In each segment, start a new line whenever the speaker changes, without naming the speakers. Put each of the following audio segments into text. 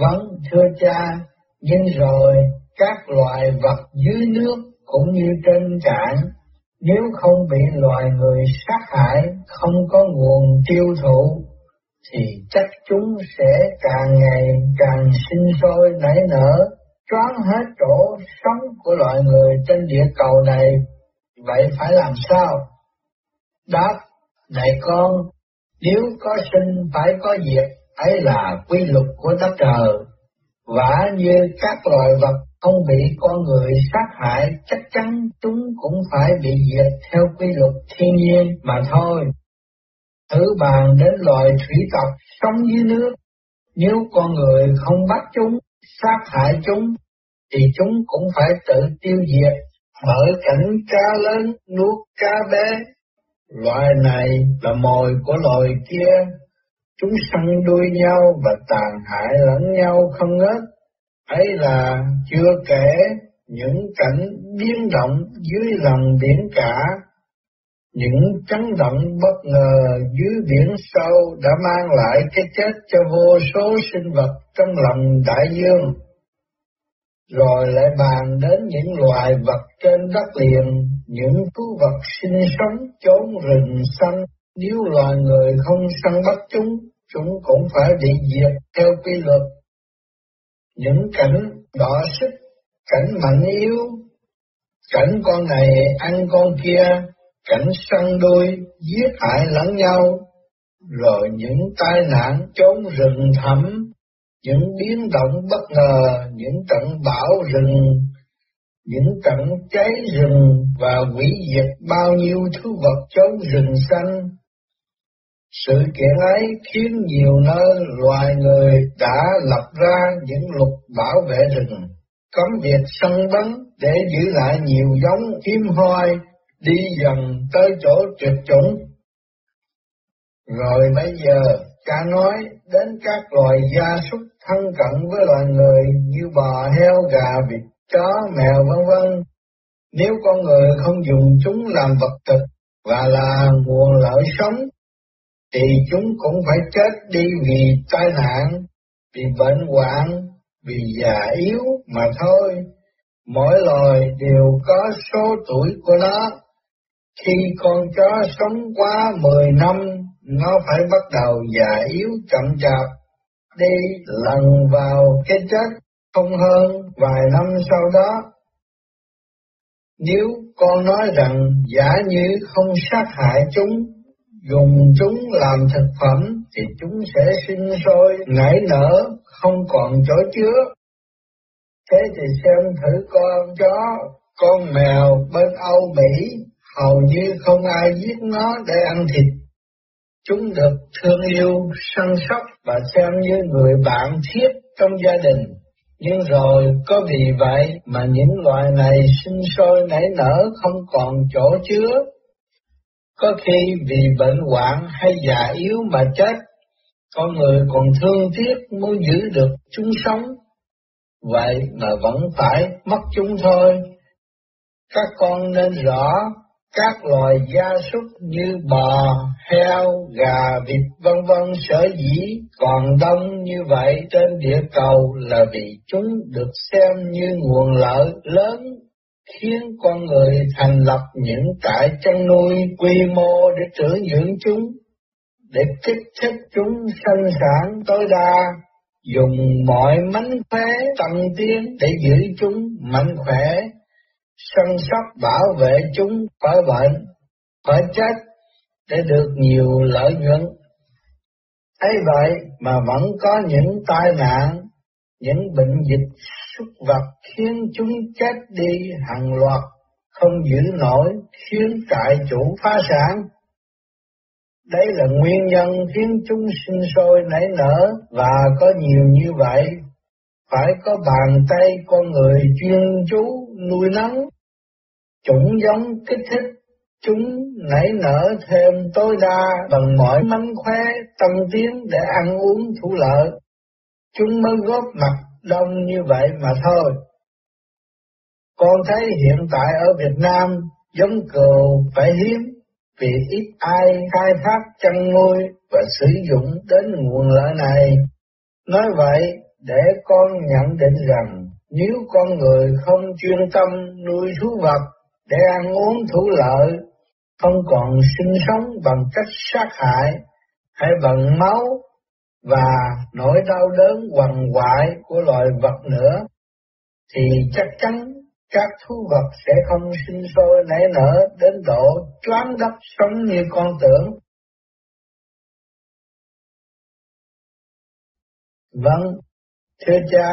Vâng, thưa cha, nhưng rồi các loài vật dưới nước cũng như trên cạn, nếu không bị loài người sát hại, không có nguồn tiêu thụ, thì chắc chúng sẽ càng ngày càng sinh sôi nảy nở, choán hết chỗ sống của loài người trên địa cầu này. Vậy phải làm sao? Đáp, này con, nếu có sinh phải có diệt, ấy là quy luật của đất trời. Và như các loài vật không bị con người sát hại, chắc chắn chúng cũng phải bị diệt theo quy luật thiên nhiên mà thôi. Thử bàn đến loài thủy tộc sống dưới nước, nếu con người không bắt chúng, sát hại chúng, thì chúng cũng phải tự tiêu diệt bởi cảnh cá lớn nuốt cá bé. Loài này là mồi của loài kia, chúng săn đuôi nhau và tàn hại lẫn nhau không ngớt. Ấy là chưa kể những cảnh biến động dưới lòng biển cả, những chấn động bất ngờ dưới biển sâu đã mang lại cái chết cho vô số sinh vật trong lòng đại dương. Rồi lại bàn đến những loài vật trên đất liền, những thú vật sinh sống chốn rừng xanh, nếu loài người không săn bắt chúng, chúng cũng phải bị diệt theo quy luật. Những cảnh đỏ sức, cảnh mạnh yếu, cảnh con này ăn con kia, cảnh săn đuôi, giết hại lẫn nhau, rồi những tai nạn trốn rừng thẳm, những biến động bất ngờ, những trận bão rừng, những trận cháy rừng và hủy diệt bao nhiêu thứ vật trốn rừng xanh. Sự kiện ấy khiến nhiều nơi loài người đã lập ra những luật bảo vệ rừng, cấm việc săn bắn để giữ lại nhiều giống hiếm hoi đi dần tới chỗ tuyệt chủng. Rồi bây giờ, cha nói đến các loài gia súc thân cận với loài người như bò, heo, gà, vịt, chó, mèo vân vân. Nếu con người không dùng chúng làm vật thực và là nguồn lợi sống, thì chúng cũng phải chết đi vì tai nạn, vì bệnh hoạn, vì già yếu mà thôi. Mỗi loài đều có số tuổi của nó. Khi con chó sống quá 10 năm, nó phải bắt đầu già yếu chậm chạp, đi lần vào cái chết không hơn vài năm sau đó. Nếu con nói rằng giả như không sát hại chúng, dùng chúng làm thực phẩm, thì chúng sẽ sinh sôi, nảy nở, không còn chỗ chứa. Thế thì xem thử con chó, con mèo bên Âu Mỹ hầu như không ai giết nó để ăn thịt. Chúng được thương yêu, săn sóc và xem như người bạn thiết trong gia đình. Nhưng rồi có vì vậy mà những loài này sinh sôi nảy nở không còn chỗ chứa. Có khi vì bệnh hoạn hay già yếu mà chết, con người còn thương tiếc muốn giữ được chúng sống. Vậy mà vẫn phải mất chúng thôi. Các con nên rõ các loài gia súc như bò, heo, gà, vịt vân vân sở dĩ còn đông như vậy trên địa cầu là vì chúng được xem như nguồn lợi lớn khiến con người thành lập những trại chăn nuôi quy mô để trưởng dưỡng chúng, để kích thích chúng sinh sản tối đa, dùng mọi mánh khóe tăng tiến để giữ chúng mạnh khỏe, săn sóc bảo vệ chúng khỏi bệnh, khỏi chết để được nhiều lợi nhuận. ấy vậy mà vẫn có những tai nạn, những bệnh dịch và vật khiến chúng chết đi hàng loạt, không giữ nổi, khiến trại chủ phá sản. Đấy là nguyên nhân khiến chúng sinh sôi nảy nở và có nhiều như vậy. Phải có bàn tay con người chuyên chú nuôi nấng chủng giống kích thích chúng nảy nở thêm tối đa bằng mọi mánh khóe tâm tiến để ăn uống thủ lợi. Chúng mới góp mặt đông như vậy mà thôi. Con thấy hiện tại ở Việt Nam giống cừu phải hiếm vì ít ai khai thác chăn nuôi và sử dụng đến nguồn lợi này. Nói vậy để con nhận định rằng nếu con người không chuyên tâm nuôi thú vật để ăn uống thủ lợi, không còn sinh sống bằng cách sát hại hay bằng máu và nỗi đau đớn quằn quại của loài vật nữa, thì chắc chắn các thú vật sẽ không sinh sôi nảy nở đến độ choáng đất sống như con tưởng. Vâng, thưa cha,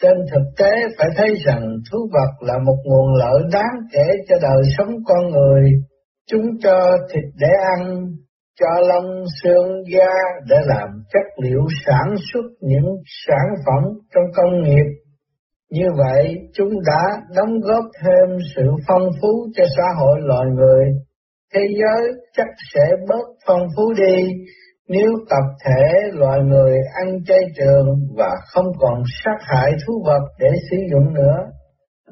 trên thực tế phải thấy rằng thú vật là một nguồn lợi đáng kể cho đời sống con người. Chúng cho thịt để ăn, cho lông xương da để làm chất liệu sản xuất những sản phẩm trong công nghiệp. Như vậy, chúng đã đóng góp thêm sự phong phú cho xã hội loài người. Thế giới chắc sẽ bớt phong phú đi nếu tập thể loài người ăn chay trường và không còn sát hại thú vật để sử dụng nữa.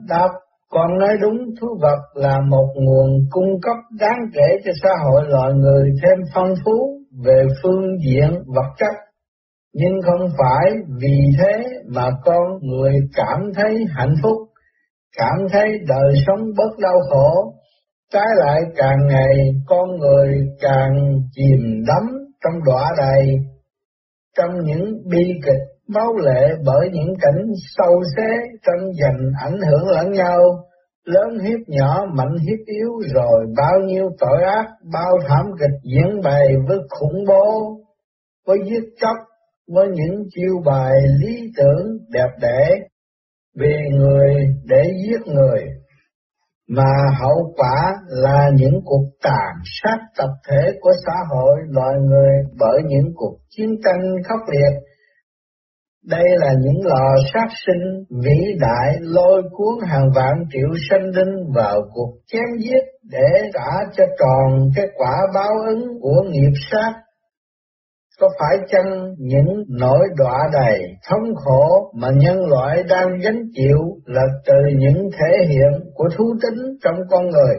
Đáp, còn nói đúng thú vật là một nguồn cung cấp đáng kể cho xã hội loài người thêm phong phú về phương diện vật chất. Nhưng không phải vì thế mà con người cảm thấy hạnh phúc, cảm thấy đời sống bớt đau khổ, trái lại càng ngày con người càng chìm đắm trong đọa đầy, trong những bi kịch máu lệ bởi những cảnh sâu xé tranh giành ảnh hưởng lẫn nhau, lớn hiếp nhỏ, mạnh hiếp yếu rồi bao nhiêu tội ác, bao thảm kịch diễn bày với khủng bố, với giết chóc, với những chiêu bài lý tưởng đẹp đẽ vì người để giết người mà hậu quả là những cuộc tàn sát tập thể của xã hội loài người bởi những cuộc chiến tranh khốc liệt. Đây là những lò sát sinh vĩ đại lôi cuốn hàng vạn triệu sinh linh vào cuộc chém giết để trả cho tròn cái quả báo ứng của nghiệp sát có phải chăng những nỗi đọa đầy thống khổ mà nhân loại đang gánh chịu là từ những thể hiện của thú tính trong con người?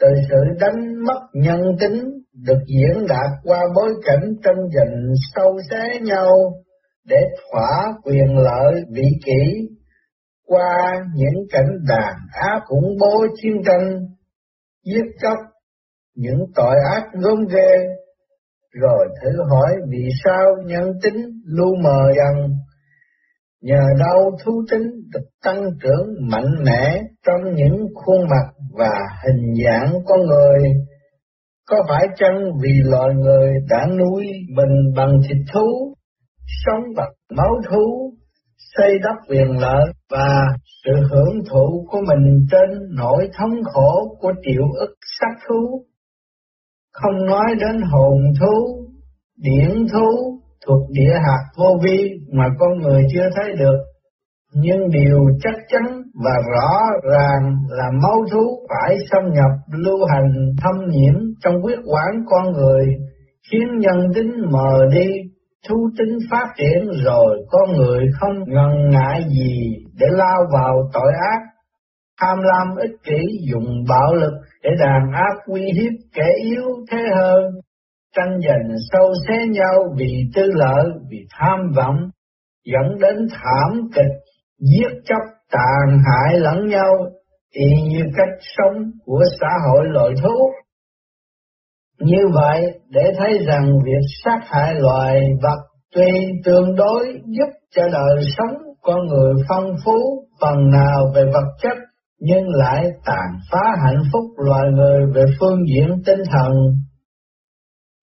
Từ sự đánh mất nhân tính được diễn đạt qua bối cảnh tranh giành sâu xé nhau để thỏa quyền lợi vị kỷ qua những cảnh đàn áp khủng bố chiến tranh, giết chóc, những tội ác gớm ghê rồi thử hỏi vì sao nhân tính lu mờ dần, nhờ đâu thú tính được tăng trưởng mạnh mẽ trong những khuôn mặt và hình dạng con người. Có phải chăng vì loài người đã nuôi mình bằng thịt thú, sống bằng máu thú, xây đắp quyền lợi và sự hưởng thụ của mình trên nỗi thống khổ của triệu ức sắc thú không nói đến hồn thú, điển thú thuộc địa hạt vô vi mà con người chưa thấy được. Nhưng điều chắc chắn và rõ ràng là máu thú phải xâm nhập lưu hành thâm nhiễm trong huyết quản con người, khiến nhân tính mờ đi, thu tính phát triển rồi con người không ngần ngại gì để lao vào tội ác, tham lam ích kỷ dùng bạo lực để đàn áp uy hiếp kẻ yếu thế hơn, tranh giành sâu xé nhau vì tư lợi, vì tham vọng, dẫn đến thảm kịch, giết chóc tàn hại lẫn nhau, y như cách sống của xã hội loài thú. Như vậy, để thấy rằng việc sát hại loài vật tuy tương đối giúp cho đời sống con người phong phú phần nào về vật chất nhưng lại tàn phá hạnh phúc loài người về phương diện tinh thần.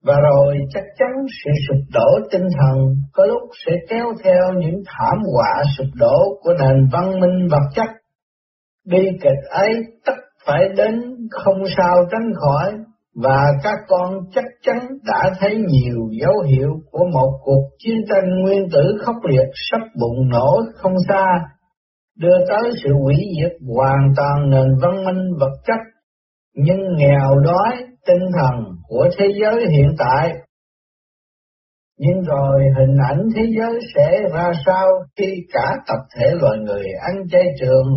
Và rồi chắc chắn sự sụp đổ tinh thần có lúc sẽ kéo theo những thảm họa sụp đổ của nền văn minh vật chất. Bi kịch ấy tất phải đến không sao tránh khỏi, và các con chắc chắn đã thấy nhiều dấu hiệu của một cuộc chiến tranh nguyên tử khốc liệt sắp bùng nổ không xa đưa tới sự hủy diệt hoàn toàn nền văn minh vật chất, nhưng nghèo đói tinh thần của thế giới hiện tại. Nhưng rồi hình ảnh thế giới sẽ ra sao khi cả tập thể loài người ăn chay trường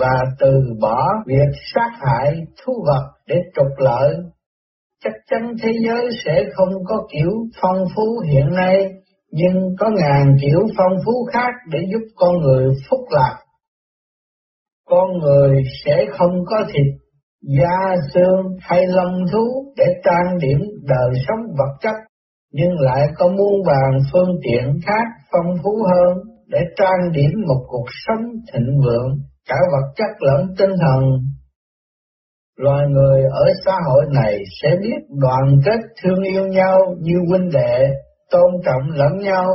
và từ bỏ việc sát hại thú vật để trục lợi. Chắc chắn thế giới sẽ không có kiểu phong phú hiện nay nhưng có ngàn kiểu phong phú khác để giúp con người phúc lạc. Con người sẽ không có thịt, da xương hay lông thú để trang điểm đời sống vật chất, nhưng lại có muôn vàng phương tiện khác phong phú hơn để trang điểm một cuộc sống thịnh vượng, cả vật chất lẫn tinh thần. Loài người ở xã hội này sẽ biết đoàn kết thương yêu nhau như huynh đệ, tôn trọng lẫn nhau,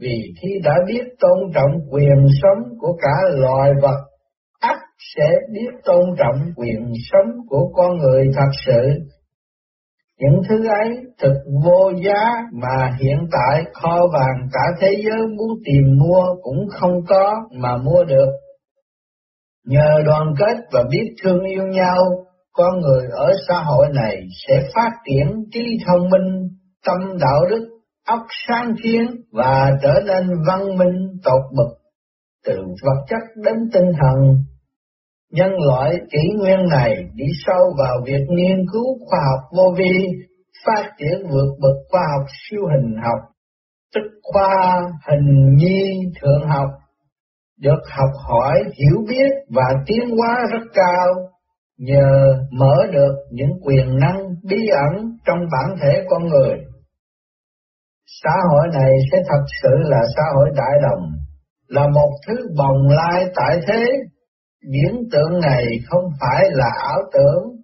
vì khi đã biết tôn trọng quyền sống của cả loài vật, ắt sẽ biết tôn trọng quyền sống của con người thật sự. Những thứ ấy thực vô giá mà hiện tại kho vàng cả thế giới muốn tìm mua cũng không có mà mua được. Nhờ đoàn kết và biết thương yêu nhau, con người ở xã hội này sẽ phát triển trí thông minh, tâm đạo đức, óc sáng kiến và trở nên văn minh tột bậc từ vật chất đến tinh thần. Nhân loại kỷ nguyên này đi sâu vào việc nghiên cứu khoa học vô vi, phát triển vượt bậc khoa học siêu hình học, tức khoa hình nhi thượng học, được học hỏi, hiểu biết và tiến hóa rất cao, nhờ mở được những quyền năng bí ẩn trong bản thể con người. Xã hội này sẽ thật sự là xã hội đại đồng, là một thứ bồng lai tại thế. Diễn tượng này không phải là ảo tưởng.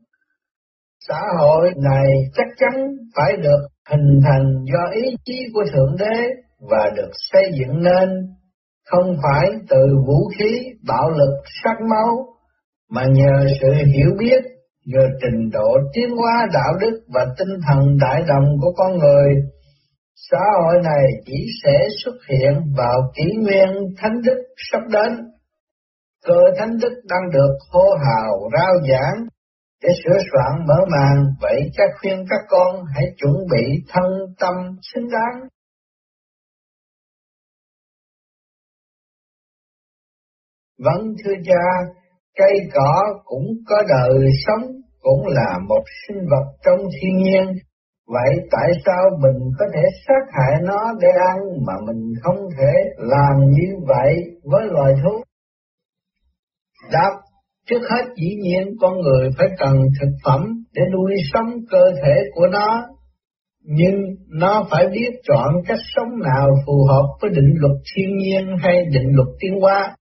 Xã hội này chắc chắn phải được hình thành do ý chí của Thượng Đế và được xây dựng nên, không phải từ vũ khí, bạo lực, sát máu, mà nhờ sự hiểu biết, nhờ trình độ tiến hóa đạo đức và tinh thần đại đồng của con người Xã hội này chỉ sẽ xuất hiện vào kỷ nguyên thánh đức sắp đến. Cơ thánh đức đang được hô hào rao giảng để sửa soạn mở màn, vậy các khuyên các con hãy chuẩn bị thân tâm xứng đáng. Vâng thưa cha, cây cỏ cũng có đời sống, cũng là một sinh vật trong thiên nhiên, Vậy tại sao mình có thể sát hại nó để ăn mà mình không thể làm như vậy với loài thú? Đáp, trước hết dĩ nhiên con người phải cần thực phẩm để nuôi sống cơ thể của nó, nhưng nó phải biết chọn cách sống nào phù hợp với định luật thiên nhiên hay định luật tiến hóa.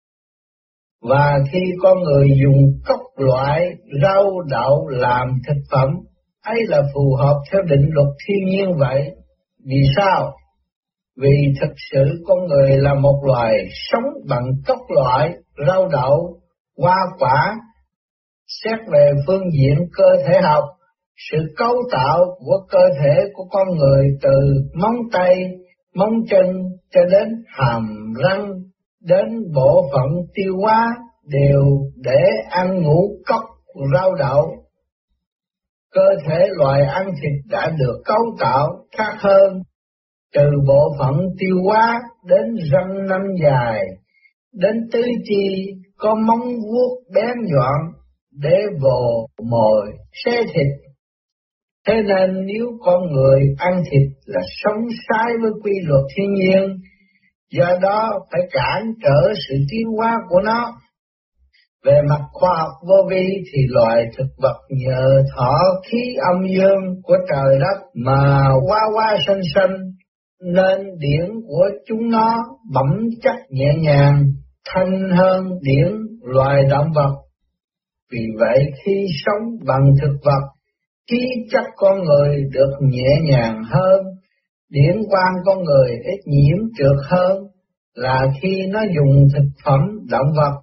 Và khi con người dùng cốc loại rau đậu làm thực phẩm ấy là phù hợp theo định luật thiên nhiên vậy. Vì sao? Vì thực sự con người là một loài sống bằng các loại rau đậu, hoa quả, xét về phương diện cơ thể học, sự cấu tạo của cơ thể của con người từ móng tay, móng chân cho đến hàm răng, đến bộ phận tiêu hóa đều để ăn ngũ cốc rau đậu cơ thể loài ăn thịt đã được cấu tạo khác hơn, từ bộ phận tiêu hóa đến răng nanh dài, đến tứ chi có móng vuốt bén nhọn để vồ mồi xé thịt. Thế nên nếu con người ăn thịt là sống sai với quy luật thiên nhiên, do đó phải cản trở sự tiến hóa của nó. Về mặt khoa học vô vi thì loài thực vật nhờ thọ khí âm dương của trời đất mà qua qua sinh sinh, nên điển của chúng nó bẩm chất nhẹ nhàng, thanh hơn điển loài động vật. Vì vậy khi sống bằng thực vật, khí chất con người được nhẹ nhàng hơn, điển quan con người ít nhiễm trượt hơn là khi nó dùng thực phẩm động vật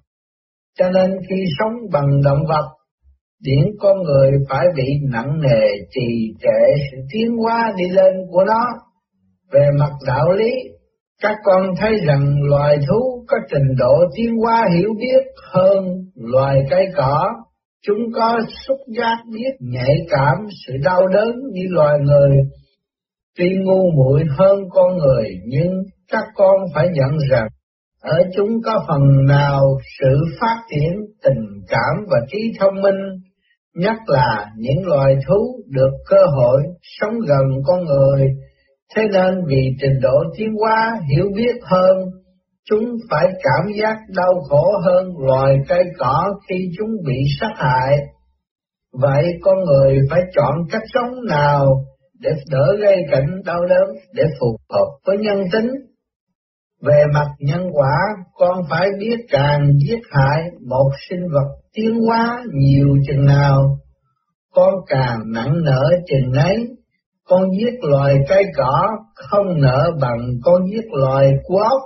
cho nên khi sống bằng động vật, điển con người phải bị nặng nề trì trệ sự tiến hóa đi lên của nó. Về mặt đạo lý, các con thấy rằng loài thú có trình độ tiến hóa hiểu biết hơn loài cây cỏ. Chúng có xúc giác biết nhạy cảm sự đau đớn như loài người. Tuy ngu muội hơn con người nhưng các con phải nhận rằng ở chúng có phần nào sự phát triển tình cảm và trí thông minh, nhất là những loài thú được cơ hội sống gần con người, Thế nên vì trình độ tiến hóa hiểu biết hơn, chúng phải cảm giác đau khổ hơn loài cây cỏ khi chúng bị sát hại. Vậy con người phải chọn cách sống nào để đỡ gây cảnh đau đớn để phù hợp với nhân tính. Về mặt nhân quả, con phải biết càng giết hại một sinh vật tiến hóa nhiều chừng nào, con càng nặng nở chừng ấy. Con giết loài cây cỏ không nợ bằng con giết loài cua ốc.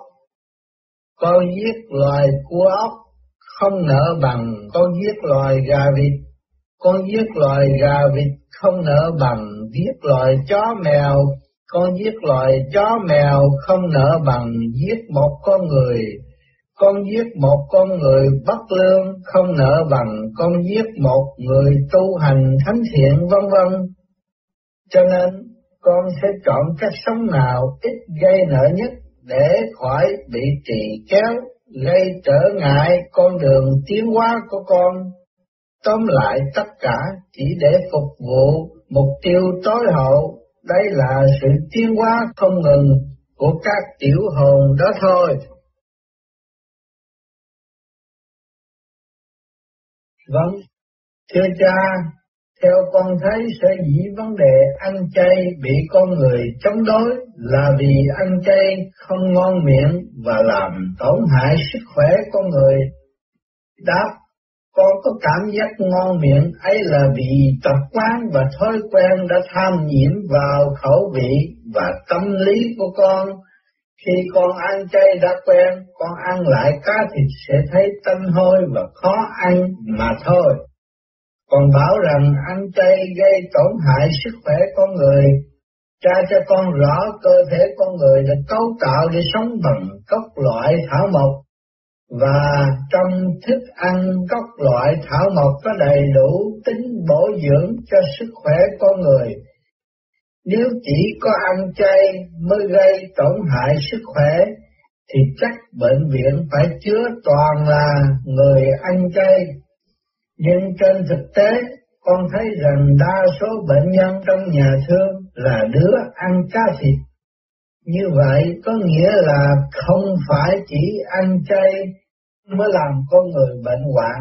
Con giết loài cua ốc không nợ bằng con giết loài gà vịt. Con giết loài gà vịt không nợ bằng giết loài chó mèo, con giết loài chó mèo không nợ bằng giết một con người, con giết một con người bất lương không nợ bằng con giết một người tu hành thánh thiện vân vân. Cho nên con sẽ chọn cách sống nào ít gây nợ nhất để khỏi bị trì kéo, gây trở ngại con đường tiến hóa của con. Tóm lại tất cả chỉ để phục vụ mục tiêu tối hậu, đây là sự tiến hóa không ngừng của các tiểu hồn đó thôi. Vâng, thưa cha, theo con thấy sẽ dĩ vấn đề ăn chay bị con người chống đối là vì ăn chay không ngon miệng và làm tổn hại sức khỏe con người. Đáp, con có cảm giác ngon miệng ấy là vì tập quán và thói quen đã tham nhiễm vào khẩu vị và tâm lý của con. Khi con ăn chay đã quen, con ăn lại cá thịt sẽ thấy tanh hôi và khó ăn mà thôi. Còn bảo rằng ăn chay gây tổn hại sức khỏe con người, tra cho con rõ cơ thể con người được cấu tạo để sống bằng các loại thảo mộc và trong thức ăn các loại thảo mộc có đầy đủ tính bổ dưỡng cho sức khỏe con người. Nếu chỉ có ăn chay mới gây tổn hại sức khỏe, thì chắc bệnh viện phải chứa toàn là người ăn chay. Nhưng trên thực tế, con thấy rằng đa số bệnh nhân trong nhà thương là đứa ăn cá thịt. Như vậy có nghĩa là không phải chỉ ăn chay mới làm con người bệnh hoạn.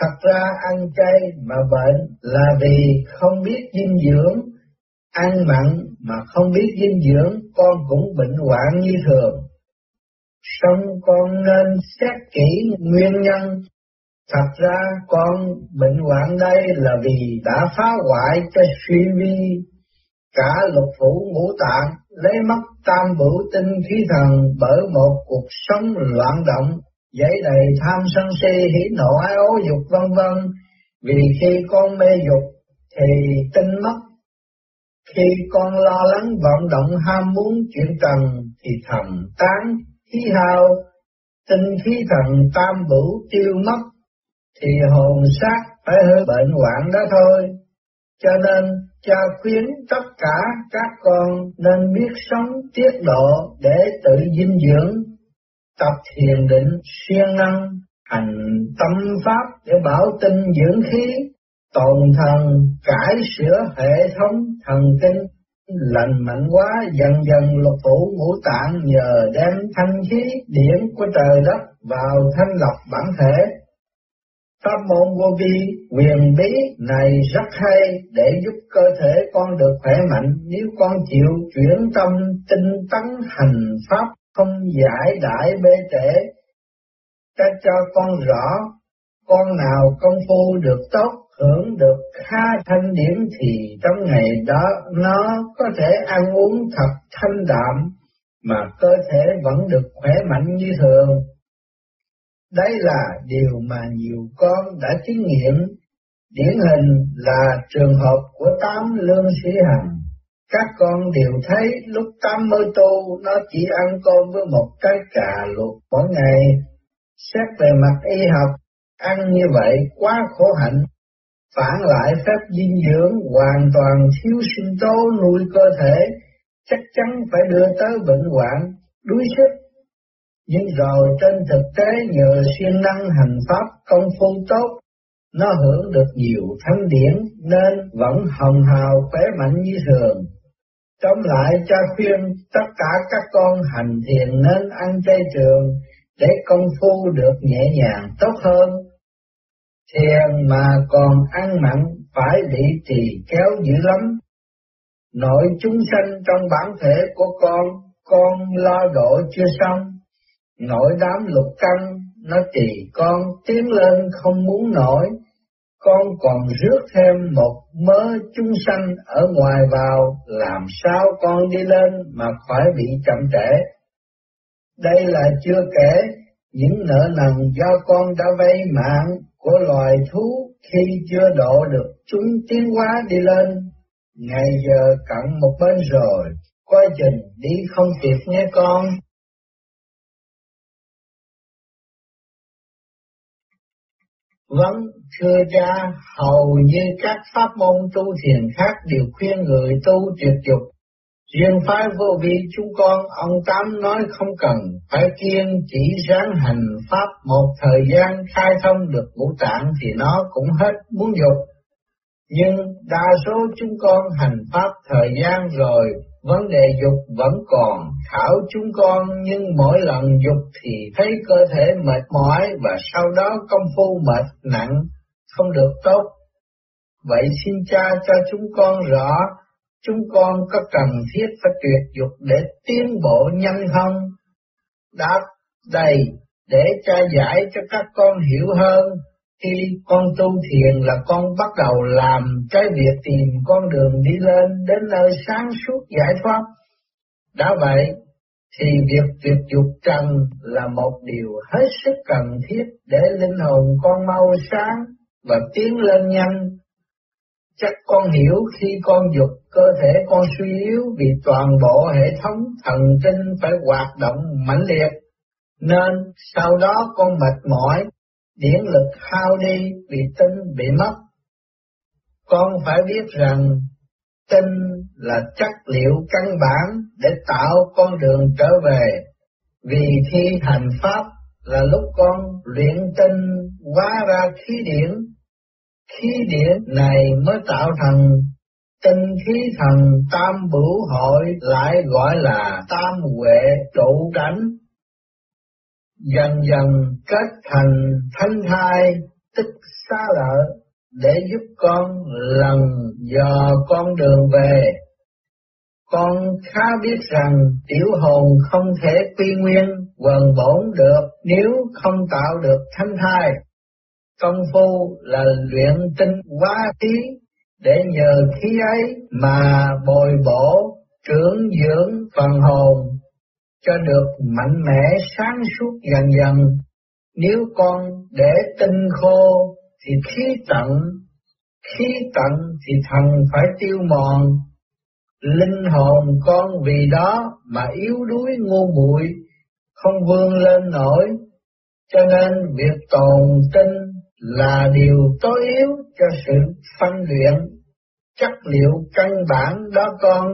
Thật ra ăn chay mà bệnh là vì không biết dinh dưỡng, ăn mặn mà không biết dinh dưỡng con cũng bệnh hoạn như thường. Xong con nên xét kỹ nguyên nhân. Thật ra con bệnh hoạn đây là vì đã phá hoại cho suy vi cả lục phủ ngũ tạng, lấy mất tam bửu tinh khí thần bởi một cuộc sống loạn động dãy đầy tham sân si, hỉ nộ, ái ố, dục, vân vân. Vì khi con mê dục thì tinh mất khi con lo lắng vọng động, ham muốn, chuyện trần thì thầm tán khí hao. Tinh khí thần tam vũ tiêu mất thì hồn xác phải hơi bệnh hoạn đó thôi. Cho nên, cha khuyến tất cả các con nên biết sống tiết độ để tự dinh dưỡng tập thiền định siêng năng, hành tâm pháp để bảo tinh dưỡng khí, tồn thần, cải sửa hệ thống, thần kinh, lành mạnh quá, dần dần lục phủ ngũ tạng nhờ đem thanh khí điển của trời đất vào thanh lọc bản thể. Pháp môn vô vi quyền bí này rất hay để giúp cơ thể con được khỏe mạnh nếu con chịu chuyển tâm tinh tấn hành pháp không giải đại bê trễ, ta cho con rõ, con nào công phu được tốt, hưởng được khá thanh điển thì trong ngày đó nó có thể ăn uống thật thanh đạm, mà cơ thể vẫn được khỏe mạnh như thường. Đấy là điều mà nhiều con đã chứng nghiệm, điển hình là trường hợp của tám lương sĩ hành các con đều thấy lúc tam mơ tu nó chỉ ăn cơm với một cái cà luộc mỗi ngày. Xét về mặt y học, ăn như vậy quá khổ hạnh. Phản lại phép dinh dưỡng hoàn toàn thiếu sinh tố nuôi cơ thể, chắc chắn phải đưa tới bệnh hoạn, đuối sức. Nhưng rồi trên thực tế nhờ siêng năng hành pháp công phu tốt, nó hưởng được nhiều thánh điển nên vẫn hồng hào khỏe mạnh như thường. Tóm lại cha khuyên tất cả các con hành thiền nên ăn chay trường để công phu được nhẹ nhàng tốt hơn. Thiền mà còn ăn mặn phải bị trì kéo dữ lắm. Nội chúng sanh trong bản thể của con, con lo độ chưa xong. Nội đám lục căn, nó trì con tiến lên không muốn nổi. Con còn rước thêm một mớ chúng sanh ở ngoài vào, làm sao con đi lên mà khỏi bị chậm trễ. Đây là chưa kể những nợ nần do con đã vay mạng của loài thú khi chưa độ được chúng tiến hóa đi lên. Ngày giờ cận một bên rồi, coi chừng đi không kịp nghe con. Vâng, thưa cha, hầu như các pháp môn tu thiền khác đều khuyên người tu tuyệt dục Riêng phái vô vi chúng con, ông Tám nói không cần, phải kiên chỉ ráng hành pháp một thời gian khai thông được ngũ tạng thì nó cũng hết muốn dục. Nhưng đa số chúng con hành pháp thời gian rồi, vấn đề dục vẫn còn, khảo chúng con nhưng mỗi lần dục thì thấy cơ thể mệt mỏi và sau đó công phu mệt nặng, không được tốt. Vậy xin cha cho chúng con rõ chúng con có cần thiết phải tuyệt dục để tiến bộ nhanh không? Đáp đầy để cha giải cho các con hiểu hơn. Khi con tu thiền là con bắt đầu làm cái việc tìm con đường đi lên đến nơi sáng suốt giải thoát. Đã vậy, thì việc tuyệt dục trần là một điều hết sức cần thiết để linh hồn con mau sáng và tiến lên nhanh Chắc con hiểu khi con dục cơ thể con suy yếu vì toàn bộ hệ thống thần kinh phải hoạt động mãnh liệt, nên sau đó con mệt mỏi, điển lực hao đi vì tinh bị mất. Con phải biết rằng tinh là chất liệu căn bản để tạo con đường trở về, vì khi hành pháp là lúc con luyện tinh hóa ra khí điển. Khí điển này mới tạo thành tinh khí thần tam bửu hội lại gọi là tam huệ trụ cảnh Dần dần kết thành thanh thai tức xa lợi để giúp con lần dò con đường về. Con khá biết rằng tiểu hồn không thể quy nguyên, quần bổn được nếu không tạo được thanh thai công phu là luyện tinh hóa khí để nhờ khí ấy mà bồi bổ, trưởng dưỡng phần hồn cho được mạnh mẽ sáng suốt dần dần. Nếu con để tinh khô thì khí tận, khí tận thì thần phải tiêu mòn. Linh hồn con vì đó mà yếu đuối ngu muội không vươn lên nổi, cho nên việc tồn tinh là điều tối yếu cho sự phân luyện chất liệu căn bản đó con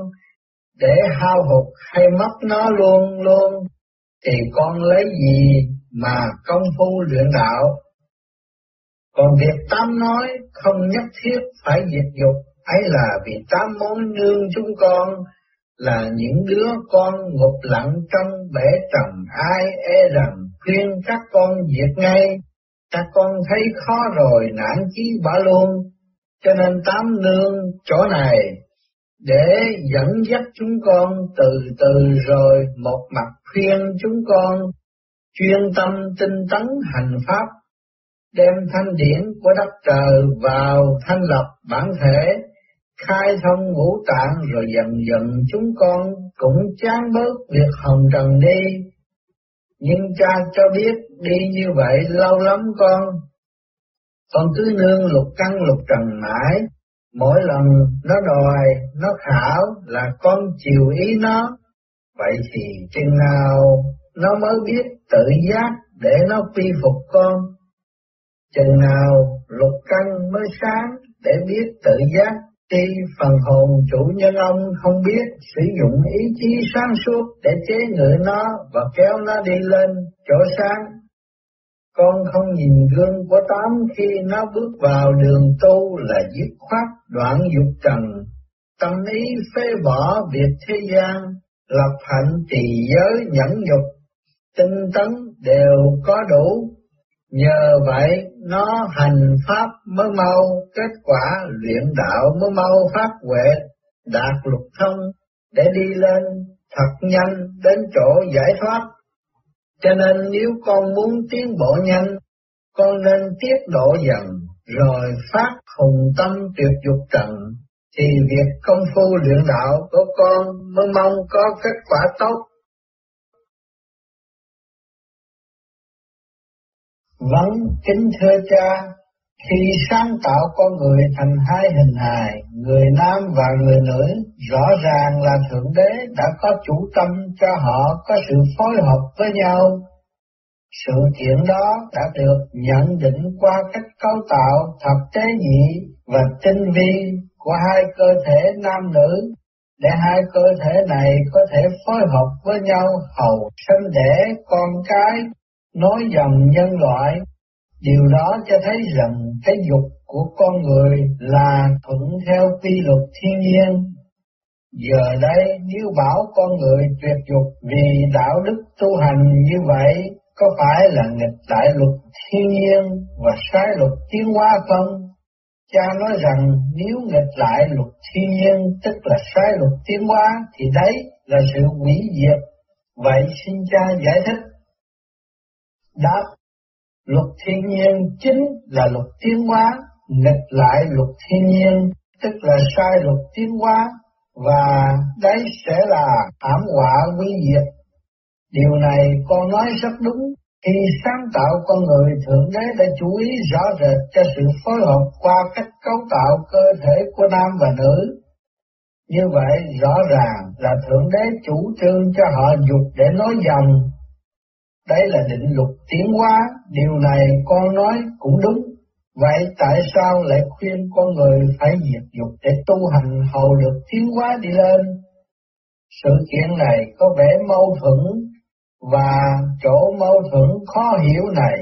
để hao hụt hay mất nó luôn luôn thì con lấy gì mà công phu luyện đạo? Còn việc tam nói không nhất thiết phải diệt dục ấy là vì tám món nương chúng con là những đứa con ngục lặng trong bể trầm ai e rằng khuyên các con diệt ngay. Các con thấy khó rồi nản chí bỏ luôn, cho nên tám nương chỗ này để dẫn dắt chúng con từ từ rồi một mặt khuyên chúng con chuyên tâm tinh tấn hành pháp, đem thanh điển của đất trời vào thanh lập bản thể, khai thông ngũ tạng rồi dần dần chúng con cũng chán bớt việc hồng trần đi, nhưng cha cho biết đi như vậy lâu lắm con. Con cứ nương lục căn lục trần mãi, mỗi lần nó đòi, nó khảo là con chiều ý nó. Vậy thì chừng nào nó mới biết tự giác để nó quy phục con. Chừng nào lục căn mới sáng để biết tự giác khi phần hồn chủ nhân ông không biết sử dụng ý chí sáng suốt để chế ngự nó và kéo nó đi lên chỗ sáng. Con không nhìn gương của tám khi nó bước vào đường tu là dứt khoát đoạn dục trần, tâm ý phê bỏ việc thế gian, lập hạnh trì giới nhẫn nhục, tinh tấn đều có đủ. Nhờ vậy nó hành pháp mới mau, kết quả luyện đạo mới mau phát huệ, đạt lục thông để đi lên thật nhanh đến chỗ giải thoát. Cho nên nếu con muốn tiến bộ nhanh, con nên tiết độ dần, rồi phát hùng tâm tuyệt dục trần, thì việc công phu luyện đạo của con mới mong có kết quả tốt. vâng kính thưa cha, khi sáng tạo con người thành hai hình hài, người nam và người nữ, rõ ràng là Thượng Đế đã có chủ tâm cho họ có sự phối hợp với nhau. Sự kiện đó đã được nhận định qua cách cấu tạo thật tế nhị và tinh vi của hai cơ thể nam nữ, để hai cơ thể này có thể phối hợp với nhau hầu sinh đẻ con cái, nối dòng nhân loại Điều đó cho thấy rằng cái dục của con người là thuận theo quy luật thiên nhiên. Giờ đây, nếu bảo con người tuyệt dục vì đạo đức tu hành như vậy, có phải là nghịch đại luật thiên nhiên và sai luật tiến hóa không? Cha nói rằng, nếu nghịch lại luật thiên nhiên, tức là sai luật tiến hóa, thì đấy là sự hủy diệt. Vậy xin cha giải thích. Đáp Luật thiên nhiên chính là luật tiến hóa, nghịch lại luật thiên nhiên, tức là sai luật tiến hóa, và đấy sẽ là thảm họa nguy diệt. Điều này con nói rất đúng, khi sáng tạo con người Thượng Đế đã chú ý rõ rệt cho sự phối hợp qua cách cấu tạo cơ thể của nam và nữ. Như vậy rõ ràng là Thượng Đế chủ trương cho họ dục để nối dòng đây là định luật tiến hóa, điều này con nói cũng đúng. Vậy tại sao lại khuyên con người phải diệt dục để tu hành hầu được tiến hóa đi lên? Sự kiện này có vẻ mâu thuẫn và chỗ mâu thuẫn khó hiểu này,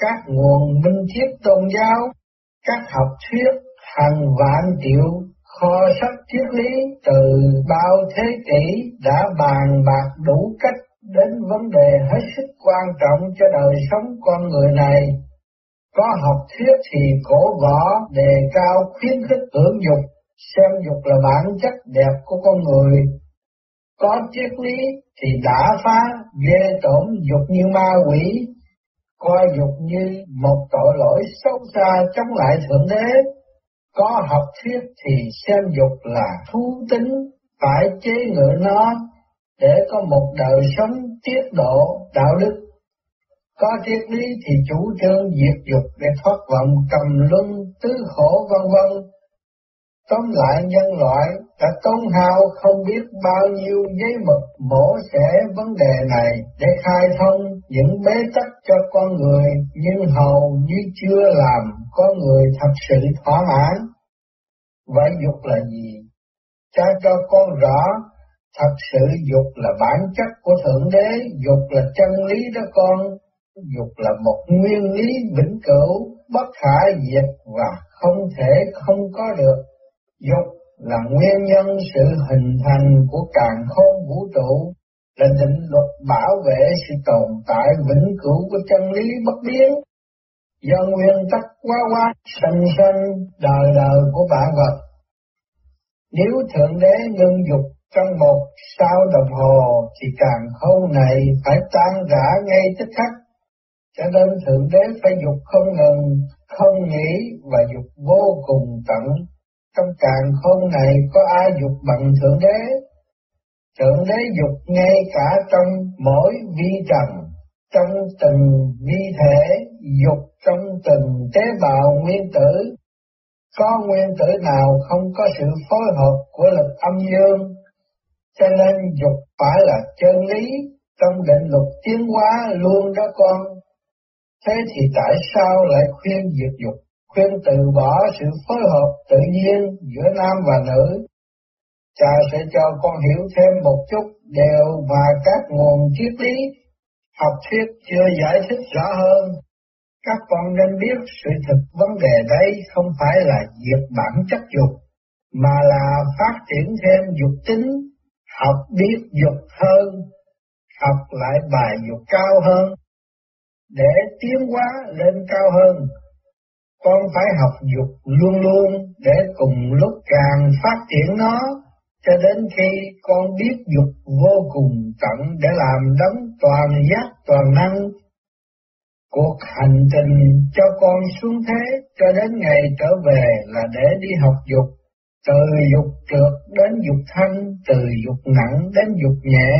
các nguồn minh triết tôn giáo, các học thuyết hàng vạn triệu kho sách triết lý từ bao thế kỷ đã bàn bạc đủ cách đến vấn đề hết sức quan trọng cho đời sống con người này. Có học thuyết thì cổ võ đề cao khuyến khích hưởng dục, xem dục là bản chất đẹp của con người. Có triết lý thì đã phá, ghê tổn dục như ma quỷ, coi dục như một tội lỗi xấu xa chống lại Thượng Đế. Có học thuyết thì xem dục là thú tính, phải chế ngự nó để có một đời sống tiết độ đạo đức. Có triết lý thì chủ trương diệt dục để thoát vọng cầm luân, tứ khổ, vân vân. Tóm lại nhân loại đã tốn hao không biết bao nhiêu giấy mực mổ xẻ vấn đề này để khai thông những bế tắc cho con người, nhưng hầu như chưa làm con người thật sự thỏa mãn. Vậy dục là gì? Cha cho con rõ Thật sự dục là bản chất của Thượng Đế, dục là chân lý đó con, dục là một nguyên lý vĩnh cửu, bất khả diệt và không thể không có được. Dục là nguyên nhân sự hình thành của càng khôn vũ trụ, là định luật bảo vệ sự tồn tại vĩnh cửu của chân lý bất biến. Do nguyên tắc quá quá sanh sanh đời đời của vạn vật. Nếu Thượng Đế ngưng dục trong một sao đồng hồ thì càng không này phải tan rã ngay tức khắc. Cho nên Thượng Đế phải dục không ngừng, không nghĩ và dục vô cùng tận. Trong càng không này có ai dục bằng Thượng Đế? Thượng Đế dục ngay cả trong mỗi vi trần, trong từng vi thể, dục trong từng tế bào nguyên tử. Có nguyên tử nào không có sự phối hợp của lực âm dương cho nên dục phải là chân lý trong định luật tiến hóa luôn đó con. Thế thì tại sao lại khuyên diệt dục, khuyên từ bỏ sự phối hợp tự nhiên giữa nam và nữ? Cha sẽ cho con hiểu thêm một chút đều và các nguồn triết lý, học thuyết chưa giải thích rõ hơn. Các con nên biết sự thực vấn đề đây không phải là diệt bản chất dục, mà là phát triển thêm dục tính, học biết dục hơn, học lại bài dục cao hơn, để tiến hóa lên cao hơn. Con phải học dục luôn luôn để cùng lúc càng phát triển nó, cho đến khi con biết dục vô cùng tận để làm đấng toàn giác toàn năng. Cuộc hành trình cho con xuống thế cho đến ngày trở về là để đi học dục từ dục trượt đến dục thanh, từ dục nặng đến dục nhẹ,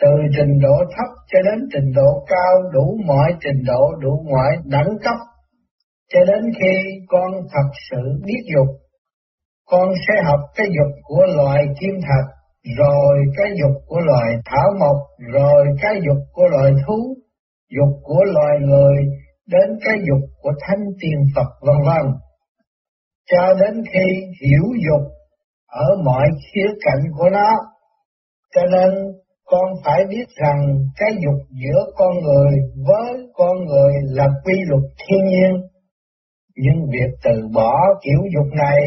từ trình độ thấp cho đến trình độ cao đủ mọi trình độ đủ mọi đẳng cấp, cho đến khi con thật sự biết dục. Con sẽ học cái dục của loài kim thạch, rồi cái dục của loài thảo mộc, rồi cái dục của loài thú, dục của loài người, đến cái dục của thanh tiền Phật vân vân cho đến khi hiểu dục ở mọi khía cạnh của nó. Cho nên con phải biết rằng cái dục giữa con người với con người là quy luật thiên nhiên. Nhưng việc từ bỏ kiểu dục này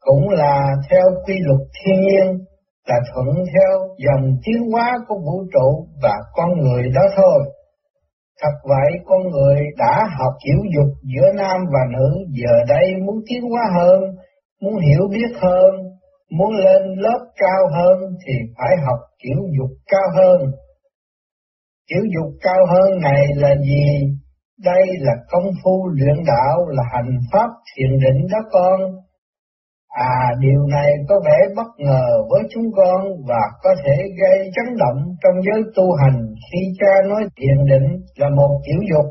cũng là theo quy luật thiên nhiên, là thuận theo dòng tiến hóa của vũ trụ và con người đó thôi. Thật vậy con người đã học hiểu dục giữa nam và nữ, giờ đây muốn tiến hóa hơn, muốn hiểu biết hơn, muốn lên lớp cao hơn thì phải học kiểu dục cao hơn. Kiểu dục cao hơn này là gì? Đây là công phu luyện đạo là hành pháp thiền định đó con. À điều này có vẻ bất ngờ với chúng con và có thể gây chấn động trong giới tu hành khi cha nói thiền định là một kiểu dục.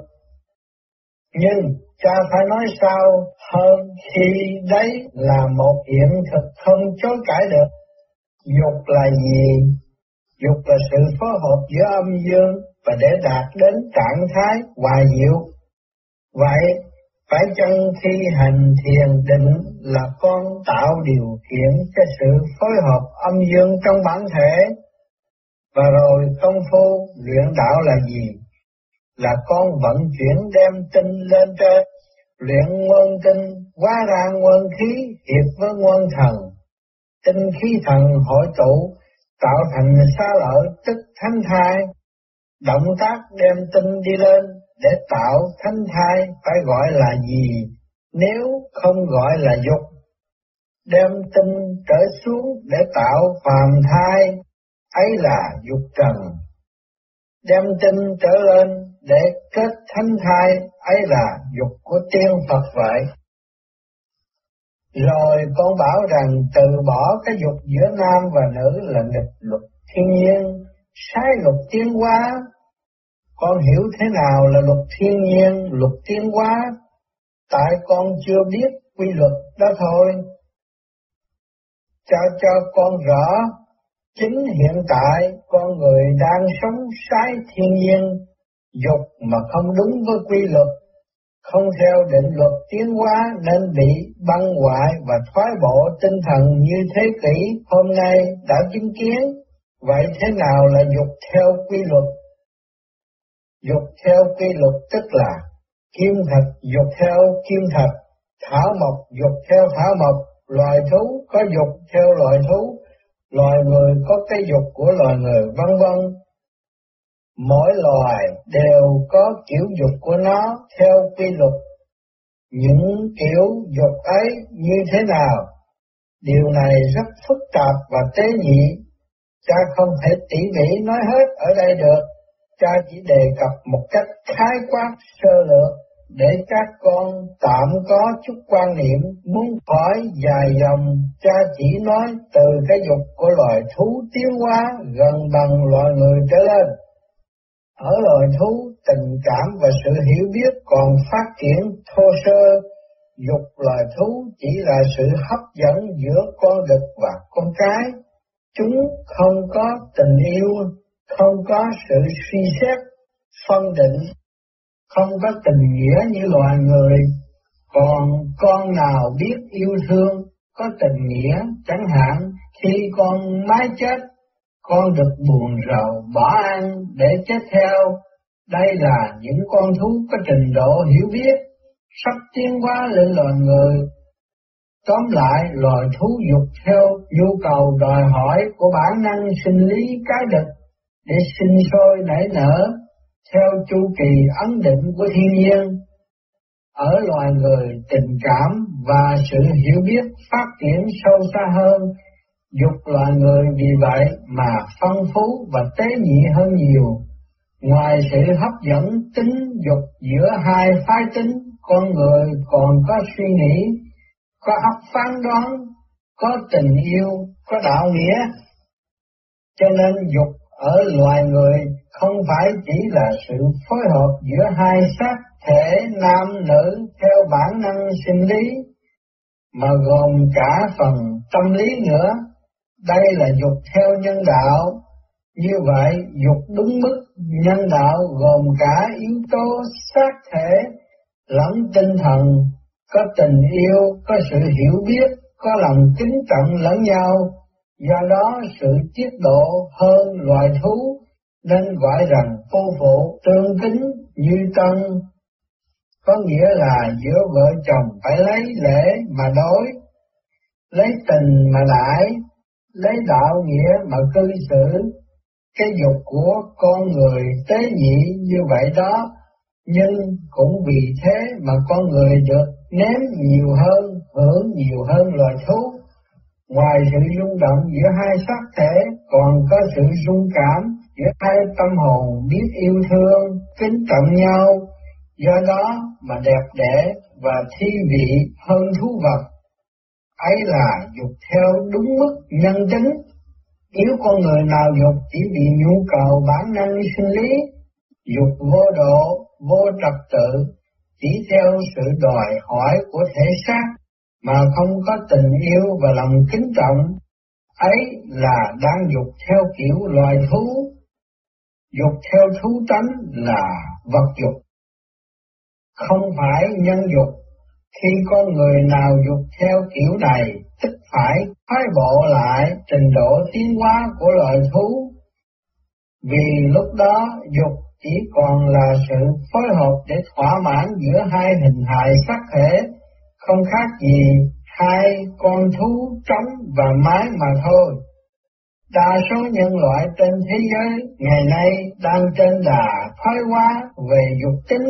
Nhưng cha phải nói sao hơn khi đấy là một hiện thực không chối cãi được. Dục là gì? Dục là sự phối hợp giữa âm dương và để đạt đến trạng thái hòa diệu. Vậy, phải chăng khi hành thiền định là con tạo điều kiện cho sự phối hợp âm dương trong bản thể? Và rồi công phu luyện đạo là gì? Là con vận chuyển đem tinh lên trên, luyện nguyên tinh, hóa ra nguyên khí hiệp với nguyên thần. Tinh khí thần hội tụ, tạo thành xa lợi tức thánh thai. Động tác đem tinh đi lên, để tạo thánh thai phải gọi là gì nếu không gọi là dục đem tinh trở xuống để tạo phàm thai ấy là dục trần. Đem tinh trở lên để kết thánh thai ấy là dục của tiên Phật vậy. Rồi con bảo rằng từ bỏ cái dục giữa nam và nữ là nghịch luật thiên nhiên sai luật tiến hóa. Con hiểu thế nào là luật thiên nhiên, luật tiến hóa, tại con chưa biết quy luật đó thôi. Cho cho con rõ, chính hiện tại con người đang sống sai thiên nhiên, dục mà không đúng với quy luật, không theo định luật tiến hóa nên bị băng hoại và thoái bộ tinh thần như thế kỷ hôm nay đã chứng kiến. Vậy thế nào là dục theo quy luật? dục theo quy luật tức là kim thạch dục theo kim thạch, thảo mộc dục theo thảo mộc, loài thú có dục theo loài thú, loài người có cái dục của loài người, vân vân. Mỗi loài đều có kiểu dục của nó theo quy luật. Những kiểu dục ấy như thế nào? Điều này rất phức tạp và tế nhị, cha không thể tỉ mỉ nói hết ở đây được cha chỉ đề cập một cách khái quát sơ lược để các con tạm có chút quan niệm muốn hỏi dài dòng cha chỉ nói từ cái dục của loài thú tiến hóa gần bằng loài người trở lên. Ở loài thú, tình cảm và sự hiểu biết còn phát triển thô sơ, dục loài thú chỉ là sự hấp dẫn giữa con đực và con cái. Chúng không có tình yêu không có sự suy xét, phân định, không có tình nghĩa như loài người, còn con nào biết yêu thương, có tình nghĩa, chẳng hạn khi con mái chết, con được buồn rầu, bỏ ăn để chết theo. Đây là những con thú có trình độ hiểu biết, sắp tiến hóa lên loài người. Tóm lại, loài thú dục theo nhu cầu đòi hỏi của bản năng sinh lý cái đực để sinh sôi nảy nở theo chu kỳ ấn định của thiên nhiên. Ở loài người, tình cảm và sự hiểu biết phát triển sâu xa hơn, dục loài người vì vậy mà phong phú và tế nhị hơn nhiều. Ngoài sự hấp dẫn tính dục giữa hai phái tính, con người còn có suy nghĩ, có óc phán đoán, có tình yêu, có đạo nghĩa. Cho nên dục ở loài người không phải chỉ là sự phối hợp giữa hai xác thể nam nữ theo bản năng sinh lý, mà gồm cả phần tâm lý nữa. Đây là dục theo nhân đạo. Như vậy, dục đúng mức nhân đạo gồm cả yếu tố xác thể lẫn tinh thần, có tình yêu, có sự hiểu biết, có lòng kính trọng lẫn nhau, Do đó sự tiết độ hơn loài thú nên gọi rằng phu phụ tương kính như tân, có nghĩa là giữa vợ chồng phải lấy lễ mà đối, lấy tình mà đãi, lấy đạo nghĩa mà cư xử. Cái dục của con người tế nhị như vậy đó, nhưng cũng vì thế mà con người được nếm nhiều hơn, hưởng nhiều hơn loài thú. Ngoài sự rung động giữa hai xác thể, còn có sự rung cảm để hai tâm hồn biết yêu thương, kính trọng nhau, do đó mà đẹp đẽ và thi vị hơn thú vật. Ấy là dục theo đúng mức nhân tính. Nếu con người nào dục chỉ vì nhu cầu bản năng sinh lý, dục vô độ, vô trật tự, chỉ theo sự đòi hỏi của thể xác mà không có tình yêu và lòng kính trọng, ấy là đang dục theo kiểu loài thú. Dục theo thú tánh là vật dục, không phải nhân dục. Khi con người nào dục theo kiểu này, tức phải thoái bộ lại trình độ tiến hóa của loài thú. Vì lúc đó dục chỉ còn là sự phối hợp để thỏa mãn giữa hai hình hài sắc thể không khác gì hai con thú trống và mái mà thôi. Đa số nhân loại trên thế giới ngày nay đang trên đà thoái hóa về dục tính,